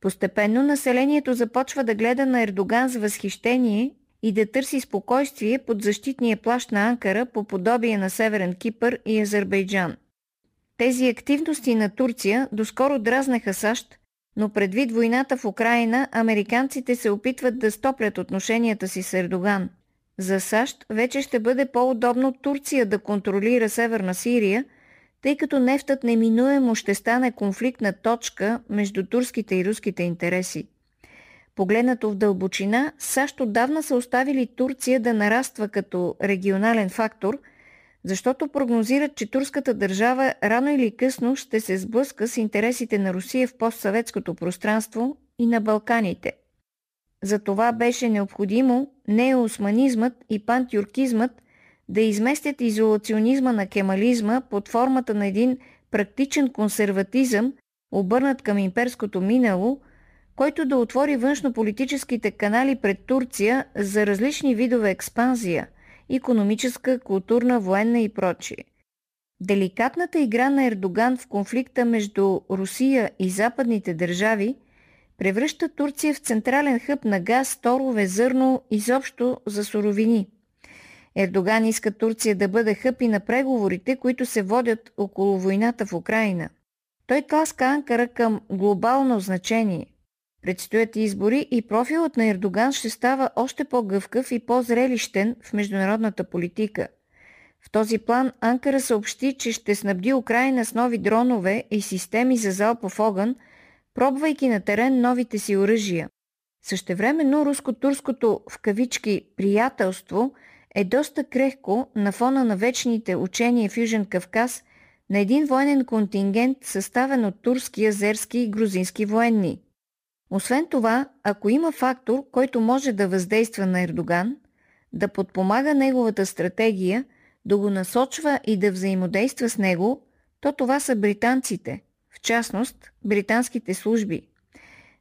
Постепенно населението започва да гледа на Ердоган с възхищение и да търси спокойствие под защитния плащ на Анкара по подобие на Северен Кипър и Азербайджан. Тези активности на Турция доскоро дразнеха САЩ, но предвид войната в Украина, американците се опитват да стоплят отношенията си с Ердоган. За САЩ вече ще бъде по-удобно Турция да контролира Северна Сирия, тъй като нефтът неминуемо ще стане конфликтна точка между турските и руските интереси. Погледнато в дълбочина, САЩ отдавна са оставили Турция да нараства като регионален фактор – защото прогнозират, че турската държава рано или късно ще се сблъска с интересите на Русия в постсъветското пространство и на Балканите. За това беше необходимо неосманизмът и пантюркизмът да изместят изолационизма на кемализма под формата на един практичен консерватизъм, обърнат към имперското минало, който да отвори външно-политическите канали пред Турция за различни видове експанзия – економическа, културна, военна и прочие. Деликатната игра на Ердоган в конфликта между Русия и западните държави превръща Турция в централен хъб на газ, торове, зърно, изобщо за суровини. Ердоган иска Турция да бъде хъб и на преговорите, които се водят около войната в Украина. Той тласка Анкара към глобално значение. Предстоят избори и профилът на Ердоган ще става още по-гъвкав и по-зрелищен в международната политика. В този план Анкара съобщи, че ще снабди Украина с нови дронове и системи за залпов огън, пробвайки на терен новите си оръжия. Същевременно руско-турското в кавички приятелство е доста крехко на фона на вечните учения в Южен Кавказ на един военен контингент, съставен от турски, азерски и грузински военни – освен това, ако има фактор, който може да въздейства на Ердоган, да подпомага неговата стратегия, да го насочва и да взаимодейства с него, то това са британците, в частност британските служби.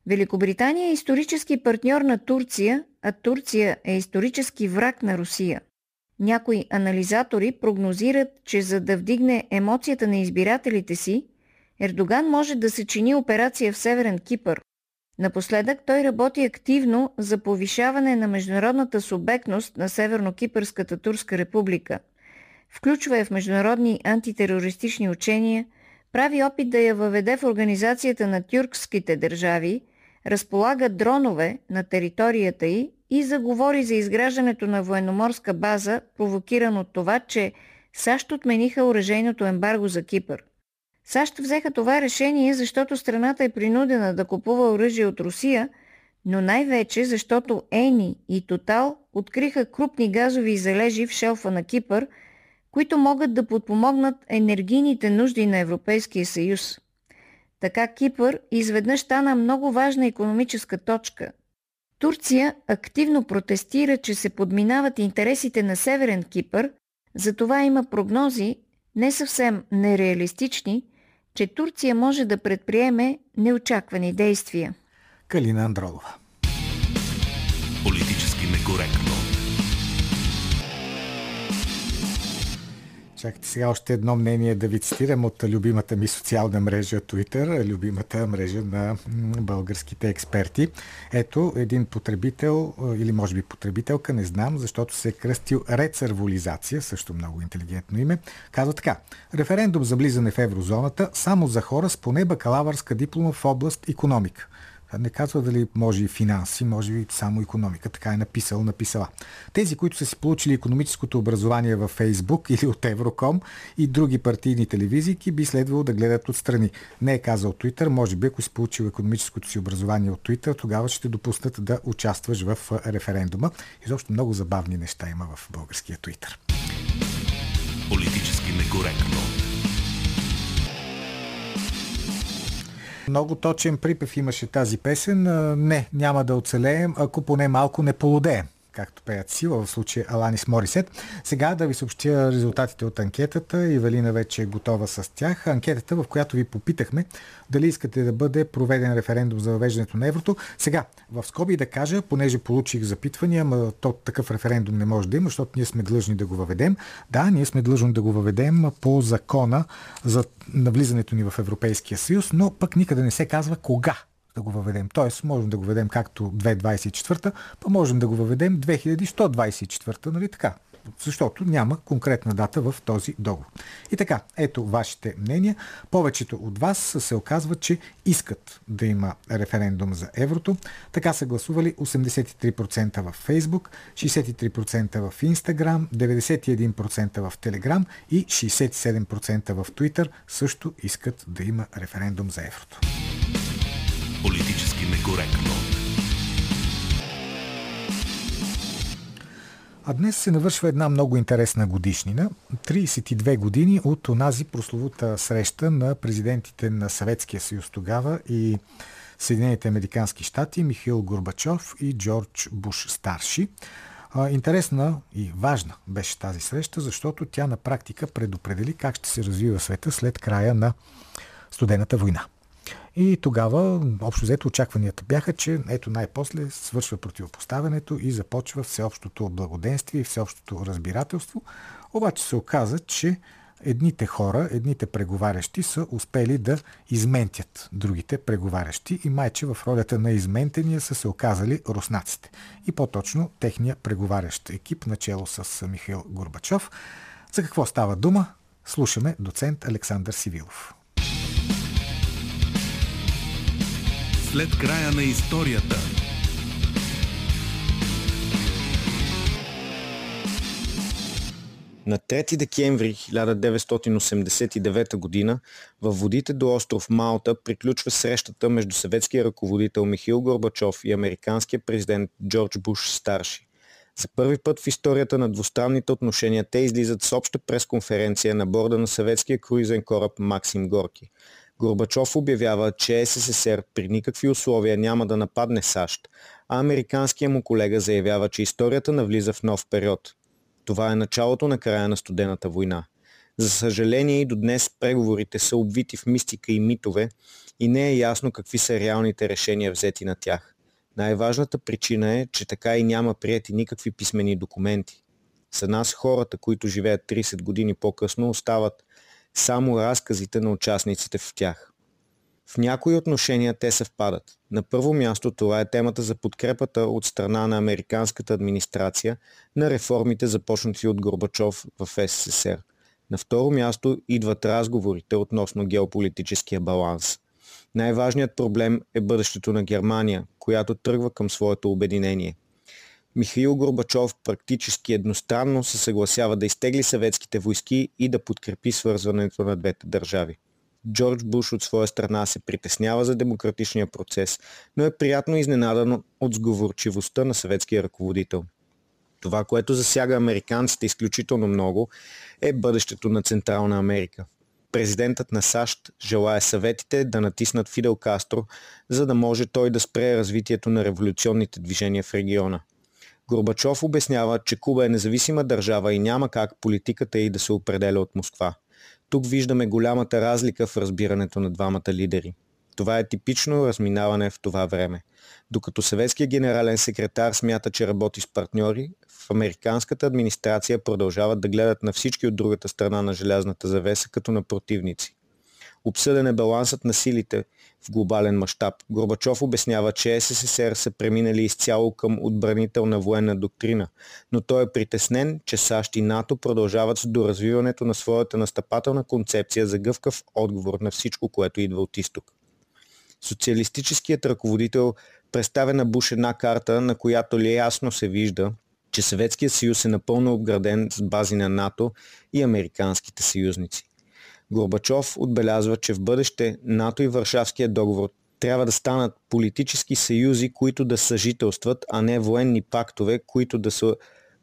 Великобритания е исторически партньор на Турция, а Турция е исторически враг на Русия. Някои анализатори прогнозират, че за да вдигне емоцията на избирателите си, Ердоган може да се чини операция в Северен Кипър, Напоследък той работи активно за повишаване на международната субектност на Северно-Кипърската Турска република. Включва я в международни антитерористични учения, прави опит да я въведе в организацията на тюркските държави, разполага дронове на територията й и заговори за изграждането на военноморска база, провокиран от това, че САЩ отмениха оръжейното ембарго за Кипър – САЩ взеха това решение, защото страната е принудена да купува оръжие от Русия, но най-вече защото Ени и Тотал откриха крупни газови залежи в шелфа на Кипър, които могат да подпомогнат енергийните нужди на Европейския съюз. Така Кипър изведнъж стана много важна економическа точка. Турция активно протестира, че се подминават интересите на Северен Кипър, Затова има прогнози, не съвсем нереалистични, че Турция може да предприеме неочаквани действия. Калина Андролова. Политически некоректно. Чакайте сега още едно мнение да ви цитирам от любимата ми социална мрежа Twitter, любимата мрежа на българските експерти. Ето един потребител или може би потребителка, не знам, защото се е кръстил рецерволизация, също много интелигентно име, казва така. Референдум за влизане в еврозоната само за хора с поне бакалавърска диплома в област економика. Не казва дали може и финанси, може и само економика. Така е написал, написала. Тези, които са си получили економическото образование във Фейсбук или от Евроком и други партийни телевизии, би следвало да гледат отстрани. Не е казал Twitter, може би ако си получил економическото си образование от Twitter, тогава ще допуснат да участваш в референдума. Изобщо много забавни неща има в българския Twitter. Политически некоректно. Много точен припев имаше тази песен. Не, няма да оцелеем, ако поне малко не полудеем както пеят сила, в случая Аланис Морисет. Сега да ви съобщя резултатите от анкетата. Ивелина вече е готова с тях. Анкетата, в която ви попитахме дали искате да бъде проведен референдум за въвеждането на еврото. Сега, в скоби да кажа, понеже получих запитвания, ама то такъв референдум не може да има, защото ние сме длъжни да го въведем. Да, ние сме длъжни да го въведем по закона за навлизането ни в Европейския съюз, но пък никъде не се казва кога да го въведем. Тоест, можем да го въведем както 2024, па можем да го въведем 2124, нали така? Защото няма конкретна дата в този договор. И така, ето вашите мнения. Повечето от вас се оказва, че искат да има референдум за еврото. Така са гласували 83% в Facebook, 63% в Instagram, 91% в Telegram и 67% в Twitter също искат да има референдум за еврото политически некоректно. А днес се навършва една много интересна годишнина. 32 години от онази прословута среща на президентите на Съветския съюз тогава и Съединените Американски щати Михаил Горбачов и Джордж Буш старши. Интересна и важна беше тази среща, защото тя на практика предопредели как ще се развива света след края на студената война. И тогава, общо взето, очакванията бяха, че ето най-после свършва противопоставянето и започва всеобщото благоденствие и всеобщото разбирателство. Обаче се оказа, че едните хора, едните преговарящи са успели да изментят другите преговарящи и майче в ролята на изментения са се оказали руснаците. И по-точно техния преговарящ екип, начало с Михаил Горбачов. За какво става дума? Слушаме доцент Александър Сивилов. След края на историята. На 3 декември 1989 г. във водите до остров Малта приключва срещата между съветския ръководител Михил Горбачов и американския президент Джордж Буш старши. За първи път в историята на двустранните отношения те излизат с обща пресконференция на борда на съветския круизен кораб Максим Горки. Горбачов обявява, че СССР при никакви условия няма да нападне САЩ, а американският му колега заявява, че историята навлиза в нов период. Това е началото на края на студената война. За съжаление и до днес преговорите са обвити в мистика и митове и не е ясно какви са реалните решения взети на тях. Най-важната причина е, че така и няма прияти никакви писмени документи. За нас хората, които живеят 30 години по-късно, остават само разказите на участниците в тях. В някои отношения те съвпадат. На първо място това е темата за подкрепата от страна на американската администрация на реформите започнати от Горбачов в СССР. На второ място идват разговорите относно геополитическия баланс. Най-важният проблем е бъдещето на Германия, която тръгва към своето обединение – Михаил Горбачов практически едностранно се съгласява да изтегли съветските войски и да подкрепи свързването на двете държави. Джордж Буш от своя страна се притеснява за демократичния процес, но е приятно изненадан от сговорчивостта на съветския ръководител. Това, което засяга американците изключително много, е бъдещето на Централна Америка. Президентът на САЩ желая съветите да натиснат Фидел Кастро, за да може той да спре развитието на революционните движения в региона – Горбачов обяснява, че Куба е независима държава и няма как политиката й да се определя от Москва. Тук виждаме голямата разлика в разбирането на двамата лидери. Това е типично разминаване в това време. Докато съветският генерален секретар смята, че работи с партньори, в американската администрация продължават да гледат на всички от другата страна на желязната завеса като на противници. Обсъден е балансът на силите в глобален мащаб. Горбачов обяснява, че СССР са преминали изцяло към отбранителна военна доктрина, но той е притеснен, че САЩ и НАТО продължават с доразвиването на своята настъпателна концепция за гъвкав отговор на всичко, което идва от изток. Социалистическият ръководител представя на Буш една карта, на която ли ясно се вижда, че Съветският съюз е напълно обграден с бази на НАТО и американските съюзници. Горбачов отбелязва, че в бъдеще НАТО и Варшавския договор трябва да станат политически съюзи, които да съжителстват, а не военни пактове, които да са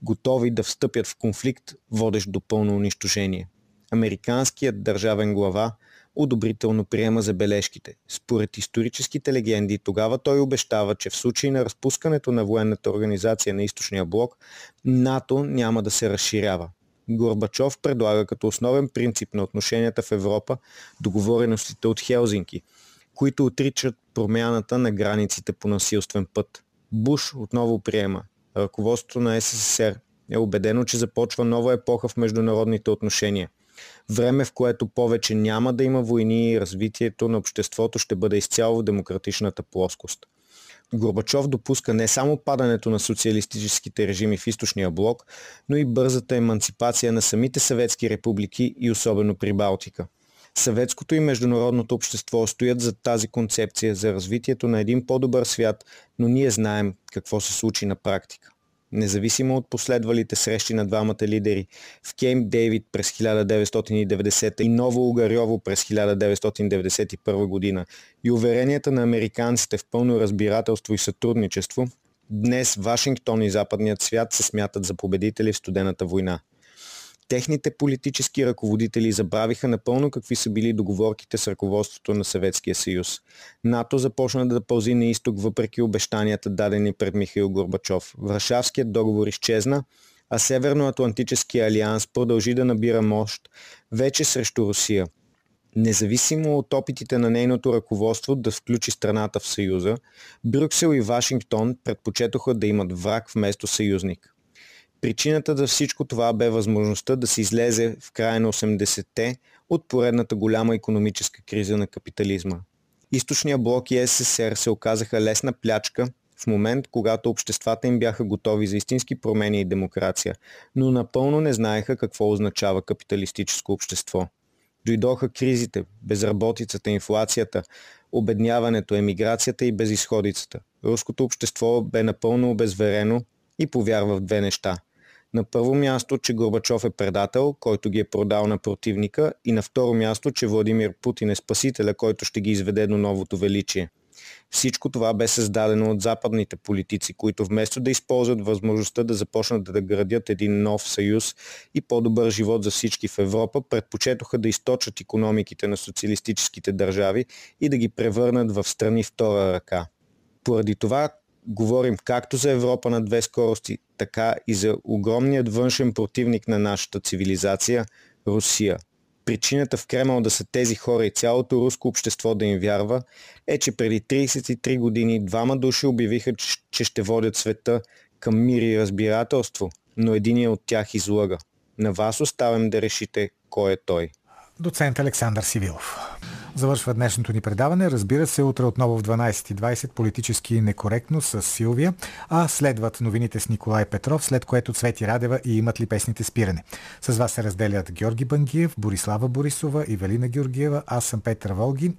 готови да встъпят в конфликт, водещ до пълно унищожение. Американският държавен глава одобрително приема забележките. Според историческите легенди, тогава той обещава, че в случай на разпускането на военната организация на източния блок, НАТО няма да се разширява. Горбачов предлага като основен принцип на отношенията в Европа договореностите от Хелзинки, които отричат промяната на границите по насилствен път. Буш отново приема. Ръководството на СССР е убедено, че започва нова епоха в международните отношения. Време, в което повече няма да има войни и развитието на обществото ще бъде изцяло в демократичната плоскост. Горбачов допуска не само падането на социалистическите режими в източния блок, но и бързата еманципация на самите съветски републики и особено при Балтика. Съветското и международното общество стоят за тази концепция за развитието на един по-добър свят, но ние знаем какво се случи на практика независимо от последвалите срещи на двамата лидери в Кеймп Дейвид през 1990 и Ново Угарьово през 1991 година и уверенията на американците в пълно разбирателство и сътрудничество, днес Вашингтон и западният свят се смятат за победители в студената война. Техните политически ръководители забравиха напълно какви са били договорките с ръководството на Съветския съюз. НАТО започна да пълзи на изток въпреки обещанията дадени пред Михаил Горбачов. Варшавският договор изчезна, а Северноатлантическия алианс продължи да набира мощ вече срещу Русия. Независимо от опитите на нейното ръководство да включи страната в Съюза, Брюксел и Вашингтон предпочетоха да имат враг вместо съюзник. Причината за всичко това бе възможността да се излезе в края на 80-те от поредната голяма економическа криза на капитализма. Източния блок и СССР се оказаха лесна плячка в момент, когато обществата им бяха готови за истински промени и демокрация, но напълно не знаеха какво означава капиталистическо общество. Дойдоха кризите, безработицата, инфлацията, обедняването, емиграцията и безисходицата. Руското общество бе напълно обезверено и повярва в две неща – на първо място, че Горбачов е предател, който ги е продал на противника и на второ място, че Владимир Путин е спасителя, който ще ги изведе до новото величие. Всичко това бе създадено от западните политици, които вместо да използват възможността да започнат да градят един нов съюз и по-добър живот за всички в Европа, предпочетоха да източат економиките на социалистическите държави и да ги превърнат в страни втора ръка. Поради това говорим както за Европа на две скорости, така и за огромният външен противник на нашата цивилизация – Русия. Причината в Кремъл да са тези хора и цялото руско общество да им вярва е, че преди 33 години двама души обявиха, че ще водят света към мир и разбирателство, но един от тях излъга. На вас оставям да решите кой е той. Доцент Александър Сивилов. Завършва днешното ни предаване. Разбира се, утре отново в 12.20 политически некоректно с Силвия, а следват новините с Николай Петров, след което Цвети Радева и имат ли песните спиране. С вас се разделят Георги Бангиев, Борислава Борисова, Ивелина Георгиева, аз съм Петър Волгин и